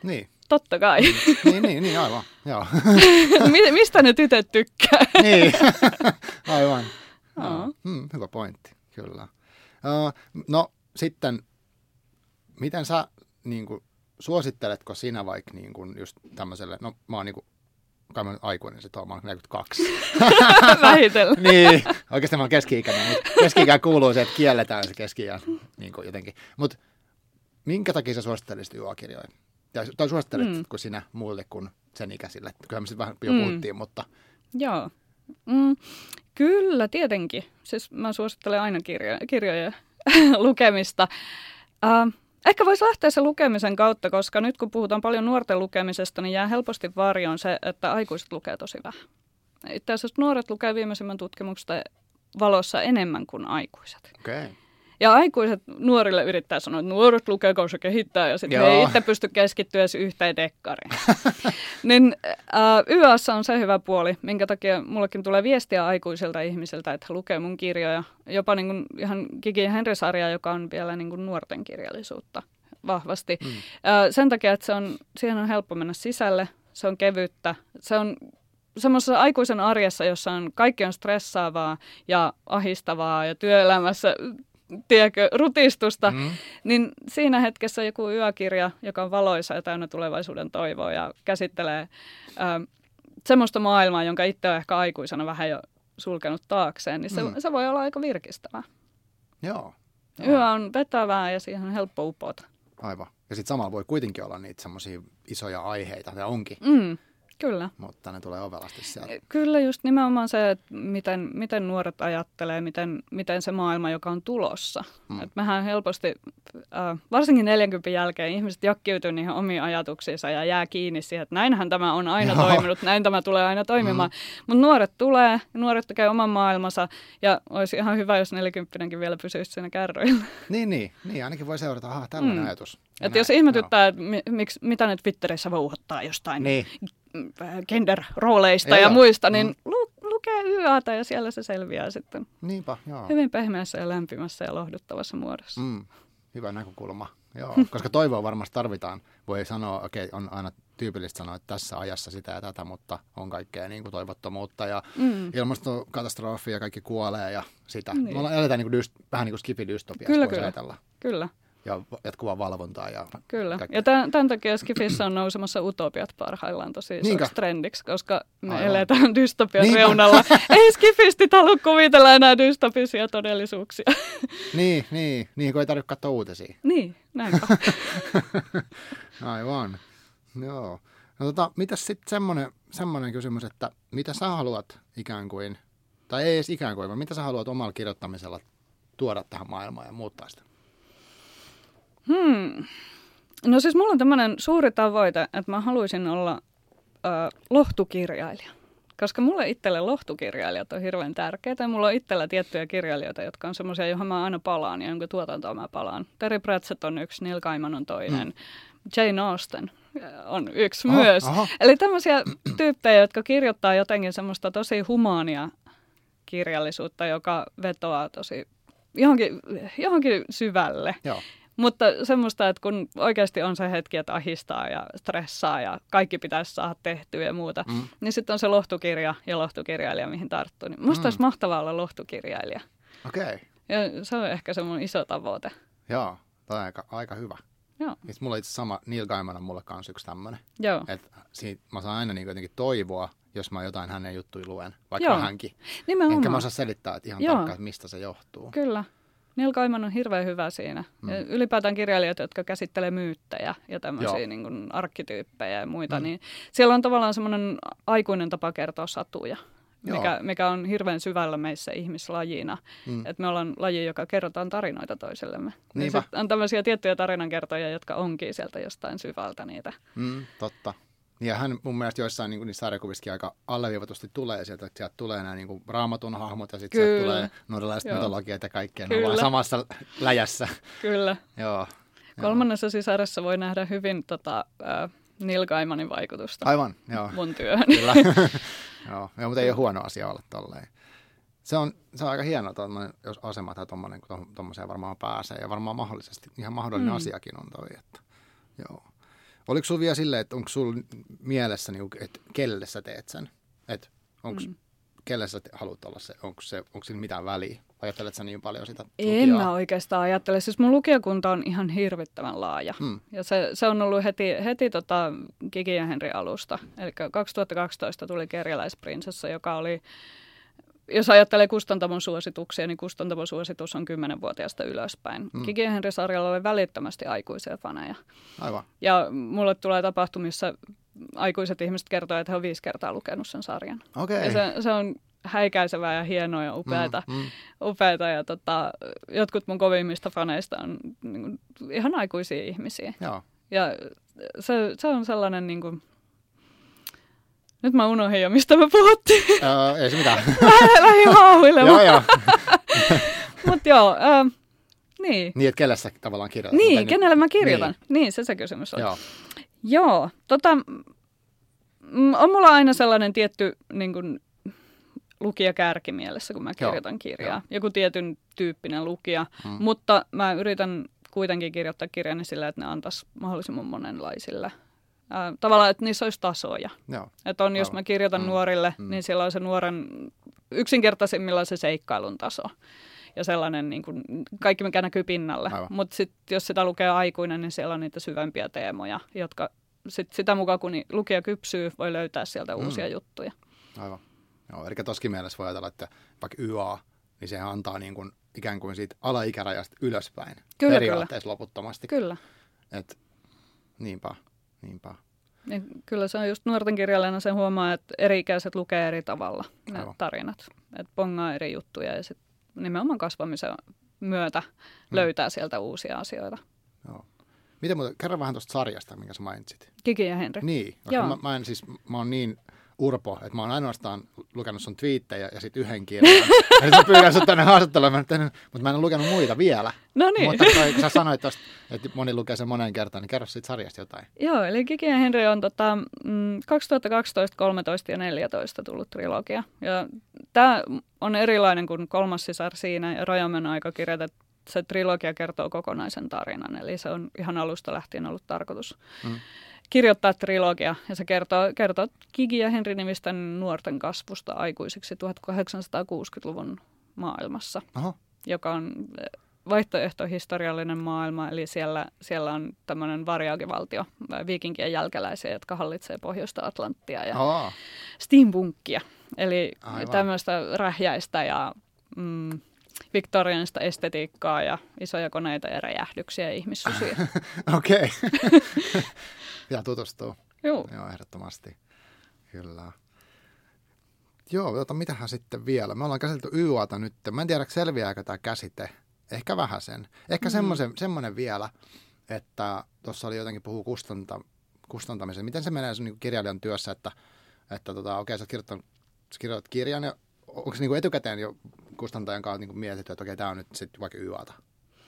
Niin, Totta kai. niin, niin, niin aivan. Joo. Mi- Mistä ne tytöt tykkää? niin, aivan. Joo. Hmm, hyvä pointti, kyllä. Uh, no sitten, miten sä, niin kuin, suositteletko sinä vaikka niin kuin, just tämmöiselle, no mä oon niin kuin, kai mä nyt aikuinen sit oon, mä oon 42. Vähitellen. niin, oikeastaan mä oon keski-ikäinen, mutta keski kuuluu se, että kielletään se keski niin kuin jotenkin. Mutta minkä takia sä suosittelisit juokirjoja? Tai, tai suosittelet mm. sinä muille kuin sen ikäisille? Kyllä me sitten vähän jo Mm. puhuttiin, mutta Joo. Mm, kyllä, tietenkin. Siis mä suosittelen aina kirjo- kirjojen lukemista. Äh, ehkä voisi lähteä sen lukemisen kautta, koska nyt kun puhutaan paljon nuorten lukemisesta, niin jää helposti varjoon se, että aikuiset lukee tosi vähän. Itse asiassa nuoret lukee viimeisimmän tutkimuksesta valossa enemmän kuin aikuiset. okei. Okay. Ja aikuiset nuorille yrittää sanoa, että nuoret lukee, kun se kehittää, ja sitten ei itse pysty keskittyä edes yhteen dekkariin. niin äh, on se hyvä puoli, minkä takia mullekin tulee viestiä aikuisilta ihmisiltä, että he lukee mun kirjoja. Jopa niin kuin ihan Gigi Henry-sarja, joka on vielä niin kuin nuorten kirjallisuutta vahvasti. Mm. Äh, sen takia, että se on, siihen on helppo mennä sisälle, se on kevyttä, se on semmoisessa aikuisen arjessa, jossa on, kaikki on stressaavaa ja ahistavaa ja työelämässä tiedätkö, rutistusta, mm. niin siinä hetkessä joku yökirja, joka on valoisa ja täynnä tulevaisuuden toivoa ja käsittelee ää, semmoista maailmaa, jonka itse on ehkä aikuisena vähän jo sulkenut taakseen, niin se, mm. se voi olla aika virkistävää. Joo. Yö on vetävää ja siihen on helppo upota. Aivan. Ja sitten samalla voi kuitenkin olla niitä semmoisia isoja aiheita, ja onkin, Mm, kyllä. mutta ne tulee ovelasti sieltä. Kyllä just nimenomaan se, että miten, miten nuoret ajattelee, miten, miten se maailma, joka on tulossa. Mm. Et mehän helposti, äh, varsinkin 40 jälkeen, ihmiset jakkiutuu niihin omiin ajatuksiinsa ja jää kiinni siihen, että näinhän tämä on aina Joo. toiminut, näin tämä tulee aina toimimaan. Mm. Mutta nuoret tulee, nuoret tekee oman maailmansa ja olisi ihan hyvä, jos 40 vielä pysyisi siinä kärryillä. Niin, niin, niin, ainakin voi seurata, aha, tällainen mm. ajatus. Ja Että jos ihmetyttää, että mi, miksi, mitä ne Twitterissä vouhottaa jostain Niin. Gender-rooleista Joo, ja joo. muista, Mm. niin lu, lukee yötä ja siellä se selviää sitten Niinpä, joo. hyvin pehmeässä ja lämpimässä ja lohduttavassa muodossa. Mm, hyvä näkökulma. Joo, koska toivoa varmasti tarvitaan. Voi sanoa, okei, okay, on aina tyypillistä sanoa, että tässä ajassa sitä ja tätä, mutta on kaikkea niin kuin toivottomuutta ja mm. ilmastokatastrofi ja kaikki kuolee ja sitä. Niin. Me ollaan- eletään niin kuin dyst, vähän niin kuin skifidystopiassa, Kyllä, voisi kyllä. ajatella. Kyllä, Ja jatkuvaa valvontaa. Ja kyllä. kaikkea. Ja tämän, tämän takia Skifissä on nousemassa utopiat parhaillaan tosi isoksi trendiksi, koska me Aivan. eletään dystopian Niinpä. reunalla. Ei Skifistit halua kuvitella enää dystopisia todellisuuksia. niin, niin, niin, kun ei tarvitse katsoa uutisia. niin, näinpä. Aivan. Joo. No tota, mitäs sitten semmoinen, semmoinen kysymys, että mitä sä haluat ikään kuin, tai ei edes ikään kuin, vaan mitä sä haluat omalla kirjoittamisella tuoda tähän maailmaan ja muuttaa sitä? Hmm. No siis mulla on tämmöinen suuri tavoite, että mä haluaisin olla ö, lohtukirjailija. Koska mulle itselle lohtukirjailijat on hirveän tärkeitä. Mulla on itsellä tiettyjä kirjailijoita, jotka on semmoisia, johon mä aina palaan ja jonka tuotantoa mä palaan. Terry Pratchett on yksi, Neil Gaiman on toinen. Mm. Jane Austen on yksi Aha, myös. aha. Eli tämmöisiä tyyppejä, jotka kirjoittaa jotenkin semmoista tosi humaania kirjallisuutta, joka vetoaa tosi johonkin, johonkin syvälle. Joo. Mutta semmoista, että kun oikeasti on se hetki, että ahistaa ja stressaa ja kaikki pitäisi saada tehtyä ja muuta, mm. niin sitten on se lohtukirja ja lohtukirjailija, mihin tarttuu. Niin musta mm. olisi mahtavaa olla lohtukirjailija. Okei. Okay. Ja se on ehkä se mun iso tavoite. Joo, toi on aika, aika hyvä. Joo, Itse mulla itse sama, Neil Gaiman on mulle kanssa yksi tämmöinen. joo. Että siitä, mä saan aina niin jotenkin toivoa, jos mä jotain hänen juttuja luen, vaikka Joo. vähänkin. Nimenomaan. Enkä mä osaa selittää että ihan Joo. tarkkaan, että mistä se johtuu. Kyllä. Neil Gaiman on hirveän hyvä siinä. Mm. Ja ylipäätään kirjailijat, jotka käsittelee myyttejä ja tämmöisiä Joo. niin kuin arkkityyppejä ja muita, mm. niin siellä on tavallaan semmoinen aikuinen tapa kertoa satuja, Joo. mikä, mikä on hirveän syvällä meissä ihmislajina. Mm. Että me ollaan laji, joka kerrotaan tarinoita toisillemme. Niin sit on tämmöisiä tiettyjä tarinankertoja, jotka onkin sieltä jostain syvältä niitä. Mm, totta. Niin ja hän mun mielestä joissain niin niissä sarjakuvissakin aika alleviivatusti tulee sieltä, että sieltä tulee nämä niin kuin raamatun hahmot ja sitten sieltä tulee norjalaiset mytologiat ja kaikkea. Ne on samassa läjässä. Kyllä. Joo. Kolmannessa sisaressa voi nähdä hyvin tota, äh, Neil Gaimanin vaikutusta Aivan, joo. mun työhön. Kyllä. joo, joo, mutta ei ole huono asia olla tolleen. Se on, se on aika hieno jos asema tai tuommoiseen varmaan pääsee. Ja varmaan mahdollisesti, ihan mahdollinen mm. asiakin on toi. Että, joo. Oliko sinulla vielä silleen, että onko sinulla mielessä, niin, että kelle sä teet sen? Että onko, mm. kelle sä haluat olla se, onko, se, onko sillä mitään väliä? Ajattelet sä niin paljon sitä En mä oikeastaan ajattele. Siis mun lukijakunta on ihan hirvittävän laaja. Hmm. Ja se, se on ollut heti, heti tota Gigi ja Henri alusta. Eli 2012 tuli Kerjäläisprinsessa, joka oli jos ajattelee kustantamon suosituksia, niin kustantamon suositus on 10-vuotiaasta ylöspäin. Mm. Kiki Henry-sarjalla oli välittömästi aikuisia faneja. Aivan. Ja mulle tulee tapahtumissa aikuiset ihmiset kertoo, että he on viisi kertaa lukenut sen sarjan. Okay. Ja se, se on häikäisevää ja hienoa ja upeata. Mm, mm. upeata ja tota, jotkut mun kovimmista faneista on niin kuin, ihan aikuisia ihmisiä. Joo. Ja se, se on sellainen niin kuin, nyt mä unohdin jo, mistä me puhuttiin. Uh, ei se mitään. Lähdin haahuilemaan. joo, joo. Mutta joo, niin. Niin, että kelle sä tavallaan kirjoitat? Niin, kenelle mä kirjoitan. Niin, niin se se kysymys on. Joo. Joo, tota, on mulla aina sellainen tietty niin kuin, lukijakärki mielessä, kun mä kirjoitan joo, kirjaa. Joo. Joku tietyn tyyppinen lukija, hmm. mutta mä yritän kuitenkin kirjoittaa kirjani sillä, että ne antaisi mahdollisimman monenlaisille äh, tavallaan, että niissä olisi tasoja. Joo. Että on, jos mä kirjoitan mm. nuorille, mm. niin siellä on se nuoren yksinkertaisimmillaan se seikkailun taso. Ja sellainen, niin kuin, kaikki mikä näkyy pinnalle. Mutta sitten jos sitä lukee aikuinen, niin siellä on niitä syvempiä teemoja, jotka sit sitä mukaan kun lukija kypsyy, voi löytää sieltä mm. uusia juttuja. Aivan. Joo, eli toskin mielessä voi ajatella, että vaikka YA, niin sehän antaa niin kuin, ikään kuin siitä alaikärajasta ylöspäin. Kyllä, periaatteessa kyllä. loputtomasti. Kyllä. Et, niinpä. Niinpä. Ja kyllä se on just nuorten kirjailijana sen huomaa, että eri-ikäiset lukee eri tavalla ne Aivan. tarinat. Että pongaa eri juttuja ja sitten nimenomaan kasvamisen myötä hmm. löytää sieltä uusia asioita. Joo. Miten muuta, kerro vähän tuosta sarjasta, minkä sä mainitsit. Kiki ja Henri. Niin, koska mä, mä, en, siis, mä oon niin Urpo, että mä oon ainoastaan lukenut sun twiittejä ja sitten yhden kirjan. ja sitten pyydän sut tänne haastattelemaan, mutta mä en ole lukenut muita vielä. No niin. Mutta toi, kun sä sanoit tosta, että moni lukee sen monen kertaan, niin kerro siitä sarjasta jotain. Joo, eli Kiki ja Henry on tota, 2012, 13 ja 14 tullut trilogia. Ja tämä on erilainen kuin kolmas sisar siinä ja Rajamen aikakirjat, että se trilogia kertoo kokonaisen tarinan. Eli se on ihan alusta lähtien ollut tarkoitus. Mm kirjoittaa trilogia. Ja se kertoo, kertoo Kiki ja Henri nimisten nuorten kasvusta aikuisiksi 1860-luvun maailmassa, Aha. joka on eh, vaihtoehtohistoriallinen maailma, eli siellä, siellä on tämmöinen varjaakivaltio, viikinkien jälkeläisiä, jotka hallitsee pohjoista Atlanttia ja Aa. steampunkkia. Eli Aivan. tämmöistä rähjäistä ja mm, viktorianista estetiikkaa ja isoja koneita ja räjähdyksiä ja ihmissusia. Okei. Pitää tutustua. Joo. Joo, ehdottomasti. Kyllä. Joo, tota, mitähän sitten vielä? Me ollaan käsitelty YAta nyt. Mä en tiedä, selviääkö tämä käsite. Ehkä vähän sen. Ehkä mm. semmoinen vielä, että tuossa oli jotenkin puhuu kustanta, kustantamisen. Miten se menee sun niin kirjailijan työssä, että, että tota, okei, sä kirjoitat, sä kirjoitat kirjan ja onko se niin etukäteen jo kustantajan kanssa niin mietitty, että okei, tämä on nyt sitten vaikka YAta?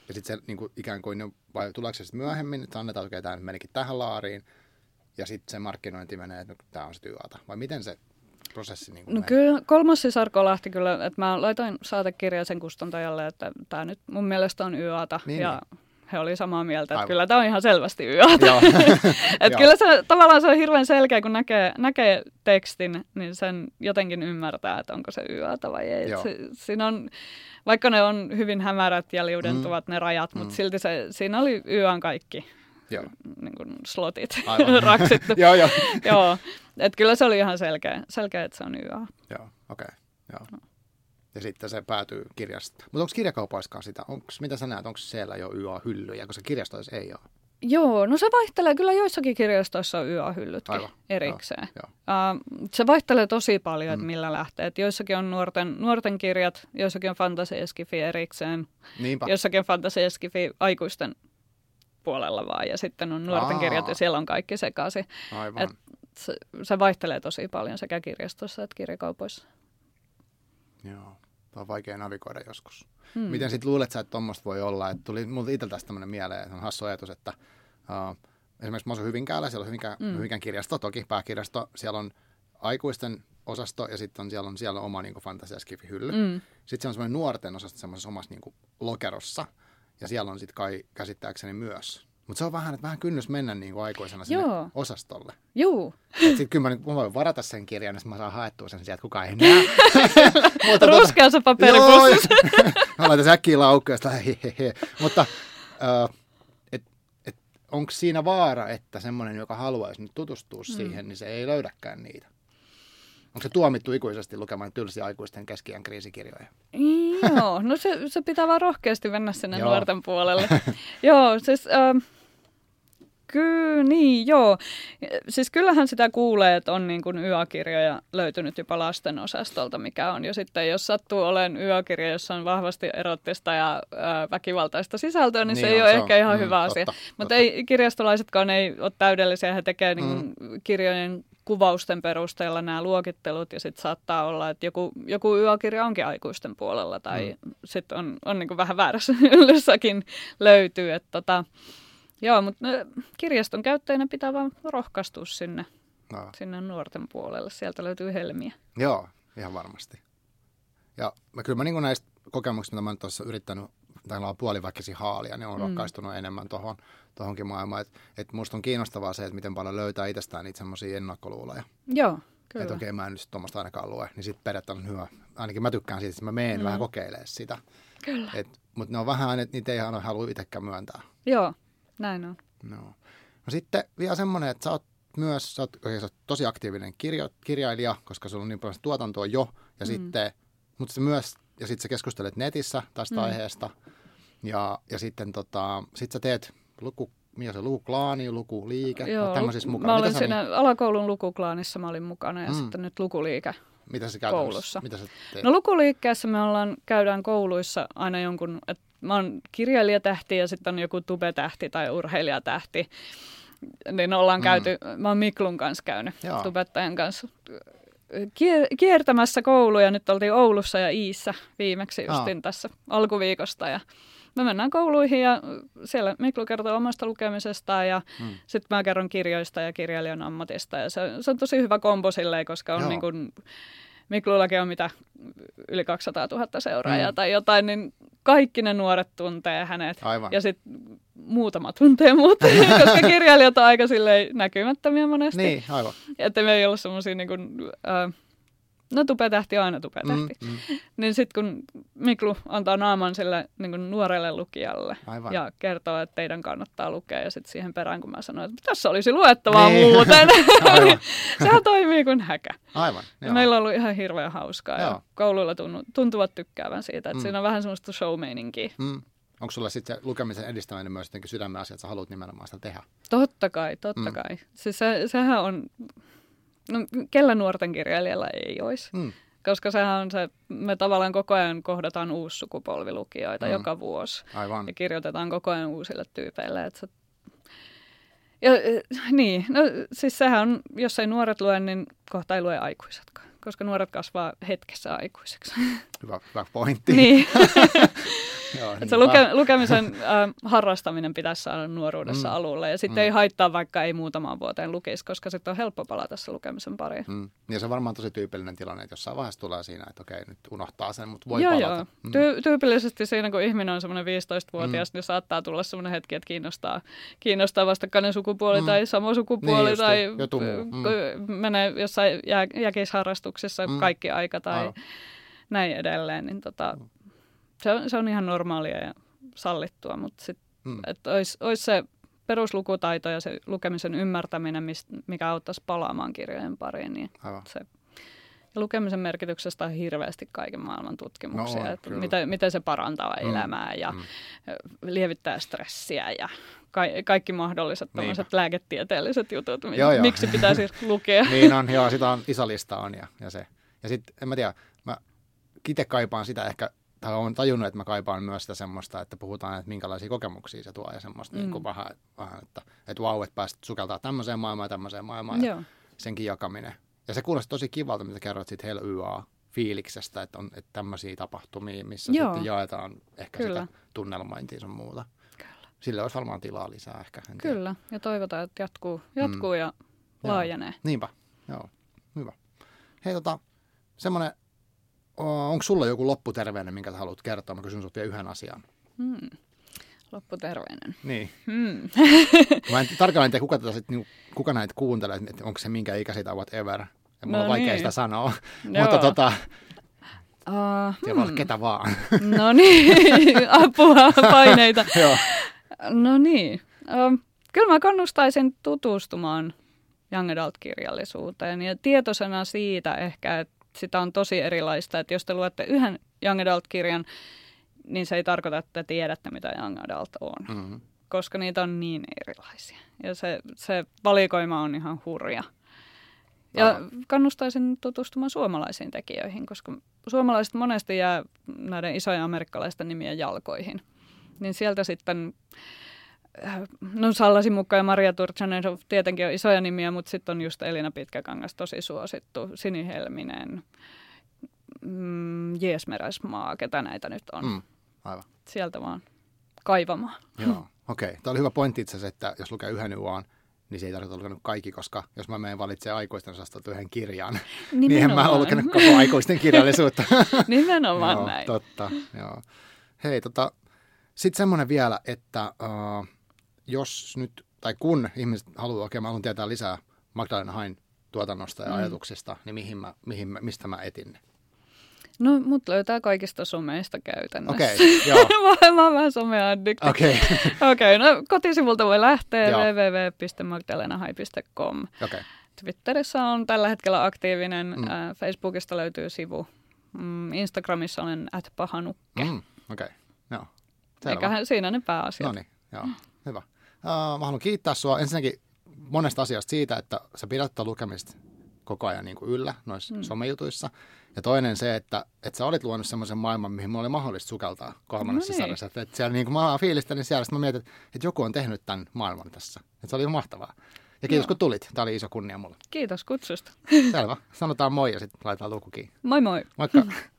Ja sitten se niin kuin, ikään kuin, vai tuleeko se sitten myöhemmin, että annetaan, että okei, tämä nyt menikin tähän laariin, ja sitten se markkinointi menee, että tämä on sitten YAta. Vai miten se prosessi niin No kyllä, kolmas sisarko lähti kyllä, että mä laitoin saatekirjan sen kustantajalle, että tämä nyt mun mielestä on YAta, niin, ja niin he oli samaa mieltä, että Aivan. kyllä tämä on ihan selvästi yötä. että kyllä se tavallaan se on hirveän selkeä, kun näkee, näkee tekstin, niin sen jotenkin ymmärtää, että onko se yötä vai ei. Se, siinä on, vaikka ne on hyvin hämärät ja liudentuvat mm. ne rajat, mm. mutta silti se, siinä oli yön kaikki Joo. Niin kuin slotit raksittu. joo, joo. joo. Et kyllä se oli ihan selkeä, selkeä että se on yö. Joo, okei. Okay. Joo. No ja sitten se päätyy kirjasta. Mutta onko kirjakaupaiskaan sitä? Onks, mitä sä näet, onko siellä jo YA-hyllyjä, koska kirjastoissa ei ole? Joo, no se vaihtelee. Kyllä joissakin kirjastoissa on YA-hyllytkin Aivan. erikseen. Joo, joo. Uh, se vaihtelee tosi paljon, että mm. millä lähtee. Et joissakin on nuorten, nuorten kirjat, joissakin on fantasy erikseen, Niinpä. joissakin on fantasy aikuisten puolella vaan. Ja sitten on nuorten Aa. kirjat ja siellä on kaikki sekaisin. Aivan. Et se, se vaihtelee tosi paljon sekä kirjastossa että kirjakaupoissa. Joo, on vaikea navigoida joskus. Hmm. Miten sitten luulet sä, että tuommoista voi olla? Että tuli mulle itseltäsi tämmöinen mieleen, että on hassu ajatus, että uh, esimerkiksi mä asun Hyvinkäällä, siellä on Hyvinkään, hmm. Hyvinkään kirjasto, toki pääkirjasto, siellä on aikuisten osasto ja sitten on, siellä on siellä on oma niin fantasiaskifi-hylly. Mm. Sitten siellä on semmoinen nuorten osasto semmoisessa omassa niin lokerossa ja siellä on sitten kai käsittääkseni myös. Mutta se on vähän, että vähän kynnys mennä niin kuin aikuisena sinne Joo. osastolle. Joo. Sitten kyllä mä, mä voin varata sen kirjan, että mä saan haettua sen sieltä, kukaan ei näe. Mutta tota, paperipussissa. mä laitan säkkiin laukkuun ja Mutta et, et, onko siinä vaara, että semmoinen, joka haluaisi nyt tutustua mm. siihen, niin se ei löydäkään niitä? Onko se tuomittu ikuisesti lukemaan tylsiä aikuisten keskiään kriisikirjoja? Joo, no se, se pitää vaan rohkeasti mennä sinne joo. nuorten puolelle. joo, siis... Uh, Kyllä, niin joo. Siis kyllähän sitä kuulee, että on niin kuin yökirjoja löytynyt jopa lasten osastolta, mikä on jo sitten, jos sattuu olen yökirja, jossa on vahvasti erottista ja ö, väkivaltaista sisältöä, niin, niin se ei on, ole se ehkä on. ihan mm, hyvä totta, asia. Mutta ei, kirjastolaisetkaan ei ole täydellisiä, he tekevät niin mm. kirjojen kuvausten perusteella nämä luokittelut ja sitten saattaa olla, että joku, joku yökirja onkin aikuisten puolella tai mm. sitten on, on niin kuin vähän väärässä yllyssäkin löytyy. Että tota, joo, mutta kirjaston käyttäjänä pitää vaan rohkaistua sinne, no. sinne nuorten puolelle. Sieltä löytyy helmiä. Joo, ihan varmasti. Ja mä, kyllä mä niin näistä kokemuksista, mitä mä oon tuossa yrittänyt täällä on puoliväkisi haalia, niin on mm. rohkaistunut enemmän tuohon tohonkin maailmaan. Että et musta on kiinnostavaa se, että miten paljon löytää itsestään niitä semmoisia ennakkoluuloja. Joo, kyllä. Että okei, okay, mä en nyt tuommoista ainakaan lue, niin sitten periaatteessa on hyvä. Ainakin mä tykkään siitä, että mä menen mm. vähän kokeilemaan sitä. Kyllä. Mutta ne on vähän, että niitä ei halua itsekään myöntää. Joo, näin on. No. no sitten vielä semmoinen, että sä oot myös, sä oot, okay, sä oot tosi aktiivinen kirjo, kirjailija, koska sulla on niin paljon tuotantoa jo, ja mm. sitten, mutta se myös, ja sitten sä keskustelet netissä tästä mm. aiheesta, ja, ja sitten tota, sit sä teet luku, mikä se lukuklaani, lukuliike, Joo, tämmöisissä mukana. Mä olin Mitä siinä niin... alakoulun lukuklaanissa, mä olin mukana ja mm. sitten nyt lukuliike Mitä se koulussa. Mitä sä teet? No lukuliikkeessä me ollaan, käydään kouluissa aina jonkun, että mä oon kirjailijatähti ja sitten on joku tubetähti tai urheilijatähti. Niin ollaan mm. käyty, mä oon Miklun kanssa käynyt, Joo. tubettajan kanssa kiertämässä kouluja. Nyt oltiin Oulussa ja Iissä viimeksi justin tässä alkuviikosta ja me mennään kouluihin ja siellä Miklu kertoo omasta lukemisestaan ja hmm. sitten mä kerron kirjoista ja kirjailijan ammatista. Ja se, se on tosi hyvä kombo silleen, koska on niin kuin, Miklullakin on mitä yli 200 000 seuraajaa hmm. tai jotain, niin kaikki ne nuoret tuntee hänet. Aivan. Ja sitten muutama tuntee muut, koska kirjailijat on aika näkymättömiä monesti. Niin, aivan. Että me ei olla semmoisia niin kuin, äh, no tupetähti on aina tupetähti. Mm, mm. Niin sitten kun Miklu antaa naaman sille niin kuin nuorelle lukijalle Aivan. ja kertoo, että teidän kannattaa lukea ja sitten siihen perään kun mä sanoin, että tässä olisi luettavaa niin. muuten, niin sehän toimii kuin häkä. Aivan. Joo. Meillä on ollut ihan hirveän hauskaa joo. ja kouluilla tunnu, tuntuvat tykkäävän siitä, että mm. siinä on vähän semmoista showmeininkiä. Mm. Onko sulla sitten lukemisen edistäminen myös jotenkin sydämen asia, että sä haluat nimenomaan sitä tehdä? Totta kai, totta mm. kai. Siis se, sehän on No, kellä nuorten kirjailijalla ei olisi? Mm. Koska sehän on se, me tavallaan koko ajan kohdataan uusi sukupolvi lukijoita mm. joka vuosi. Aivan. Ja kirjoitetaan koko ajan uusille tyypeille. Että se... ja, niin, no siis sehän on, jos ei nuoret lue, niin kohta ei lue aikuisetkaan. Koska nuoret kasvaa hetkessä aikuiseksi. Hyvä, hyvä pointti. niin. Joo, niin se luke, lukemisen äh, harrastaminen pitäisi saada nuoruudessa mm. alulle. Ja sitten mm. ei haittaa, vaikka ei muutamaan vuoteen lukisi, koska sitten on helppo palata se lukemisen pariin. Mm. Ja se on varmaan tosi tyypillinen tilanne, että jossain vaiheessa tulee siinä, että okei, nyt unohtaa sen, mutta voi joo, palata. Joo. Mm. Ty- tyypillisesti siinä, kun ihminen on semmoinen 15-vuotias, mm. niin saattaa tulla semmoinen hetki, että kiinnostaa, kiinnostaa vastakkainen sukupuoli mm. tai samo sukupuoli niin, tai mm. menee jossain jä- jäkisharrastuksessa mm. kaikki aika tai Aivan. näin edelleen. Niin tota, mm se on, se on ihan normaalia ja sallittua, mutta sit, mm. että olisi, olisi se peruslukutaito ja se lukemisen ymmärtäminen, mist, mikä auttaisi palaamaan kirjojen pariin, niin se ja lukemisen merkityksestä on hirveästi kaiken maailman tutkimuksia, no, että miten, miten se parantaa mm. elämää ja mm. lievittää stressiä ja ka- kaikki mahdolliset niin. lääketieteelliset jutut, joo, joo. miksi pitäisi lukea. niin on, joo, sitä on, iso lista on ja, ja se. Ja sitten, en mä tiedä, mä itse kaipaan sitä ehkä tai olen tajunnut, että mä kaipaan myös sitä semmoista, että puhutaan, että minkälaisia kokemuksia se tuo ja semmoista mm. niin kuin vähän, vähän, että, että vau, että pääsit sukeltaa tämmöiseen maailmaan ja tämmöiseen maailmaan. Joo. senkin jakaminen. Ja se kuulosti tosi kivalta, mitä kerroit siitä Hell YA fiiliksestä, että on että tämmöisiä tapahtumia, missä Joo. sitten jaetaan ehkä Kyllä. sitä tunnelmointia sun muuta. Kyllä. Sille olisi varmaan tilaa lisää ehkä. Kyllä, tiedä. ja toivotaan, että jatkuu, jatkuu mm. ja laajenee. Joo. Niinpä, joo, hyvä. Hei tota, semmoinen, onko sulla joku lopputerveinen, minkä sä haluat kertoa? Mä kysyn sinulta vielä yhden asian. Hmm. Lopputerveinen. Niin. Hmm. Mä en tarkalleen tiedä, kuka, tätä sit, niin, kuka näitä kuuntelee, että onko se minkä ikäisiä tai whatever. Ja mulla no on vaikea niin. sitä sanoa. Mutta tota, Uh, hmm. voi ketä vaan. No niin, apua, paineita. Joo. No niin. Uh, kyllä mä kannustaisin tutustumaan young adult-kirjallisuuteen ja tietoisena siitä ehkä, että sitä on tosi erilaista, että jos te luette yhden young adult-kirjan, niin se ei tarkoita, että tiedätte, mitä young adult on, mm-hmm. koska niitä on niin erilaisia. Ja se, se valikoima on ihan hurja. Ja Aha. kannustaisin tutustumaan suomalaisiin tekijöihin, koska suomalaiset monesti jää näiden isojen amerikkalaisten nimien jalkoihin. Niin sieltä sitten, no Sallasi mukaan ja Maria Turchanen tietenkin on isoja nimiä, mutta sitten on just Elina Pitkäkangas tosi suosittu, Sini Helminen, mm, ketä näitä nyt on. Mm, aivan. Sieltä vaan kaivamaan. Joo, okei. Okay. Tämä oli hyvä pointti itse asiassa, että jos lukee yhden yuaan, niin se ei tarvitse lukenut kaikki, koska jos mä menen valitsemaan aikuisten osastolta yhden kirjan, niin en mä ole lukenut koko aikuisten kirjallisuutta. Nimenomaan joo, näin. Totta, joo. Hei, tota, sitten semmoinen vielä, että uh, jos nyt, tai kun ihmiset haluaa, okei okay, mä haluan tietää lisää Magdalena Hain tuotannosta ja mm. ajatuksista, niin mihin mä, mihin mä, mistä mä etin ne? No, mut löytää kaikista someista käytännössä. Okei, okay, joo. mä, oon vähän someaddikti. Okei. Okay. Okei, okay, no kotisivulta voi lähteä www.magdalenahai.com. Okay. Twitterissä on tällä hetkellä aktiivinen, mm. äh, Facebookista löytyy sivu, mm, Instagramissa olen at pahanukke. Mm, Okei, okay. joo. Eiköhän siinä ne pääasiat. No niin, joo, hyvä. Uh, mä haluan kiittää sua ensinnäkin monesta asiasta siitä, että sä pidät lukemista koko ajan niin kuin yllä noissa mm. somejutuissa. Ja toinen se, että, että sä olit luonut semmoisen maailman, mihin mulla oli mahdollista sukeltaa kolmannessa no niin. sarjassa. Että, että siellä niin kuin mä fiilistelin siellä, sitten mä mietin, että, että joku on tehnyt tämän maailman tässä. Että se oli mahtavaa. Ja kiitos, no. kun tulit. Tämä oli iso kunnia mulle. Kiitos kutsusta. Selvä. Sanotaan moi ja sitten laitetaan luku kiinni. Moi moi. Moikka.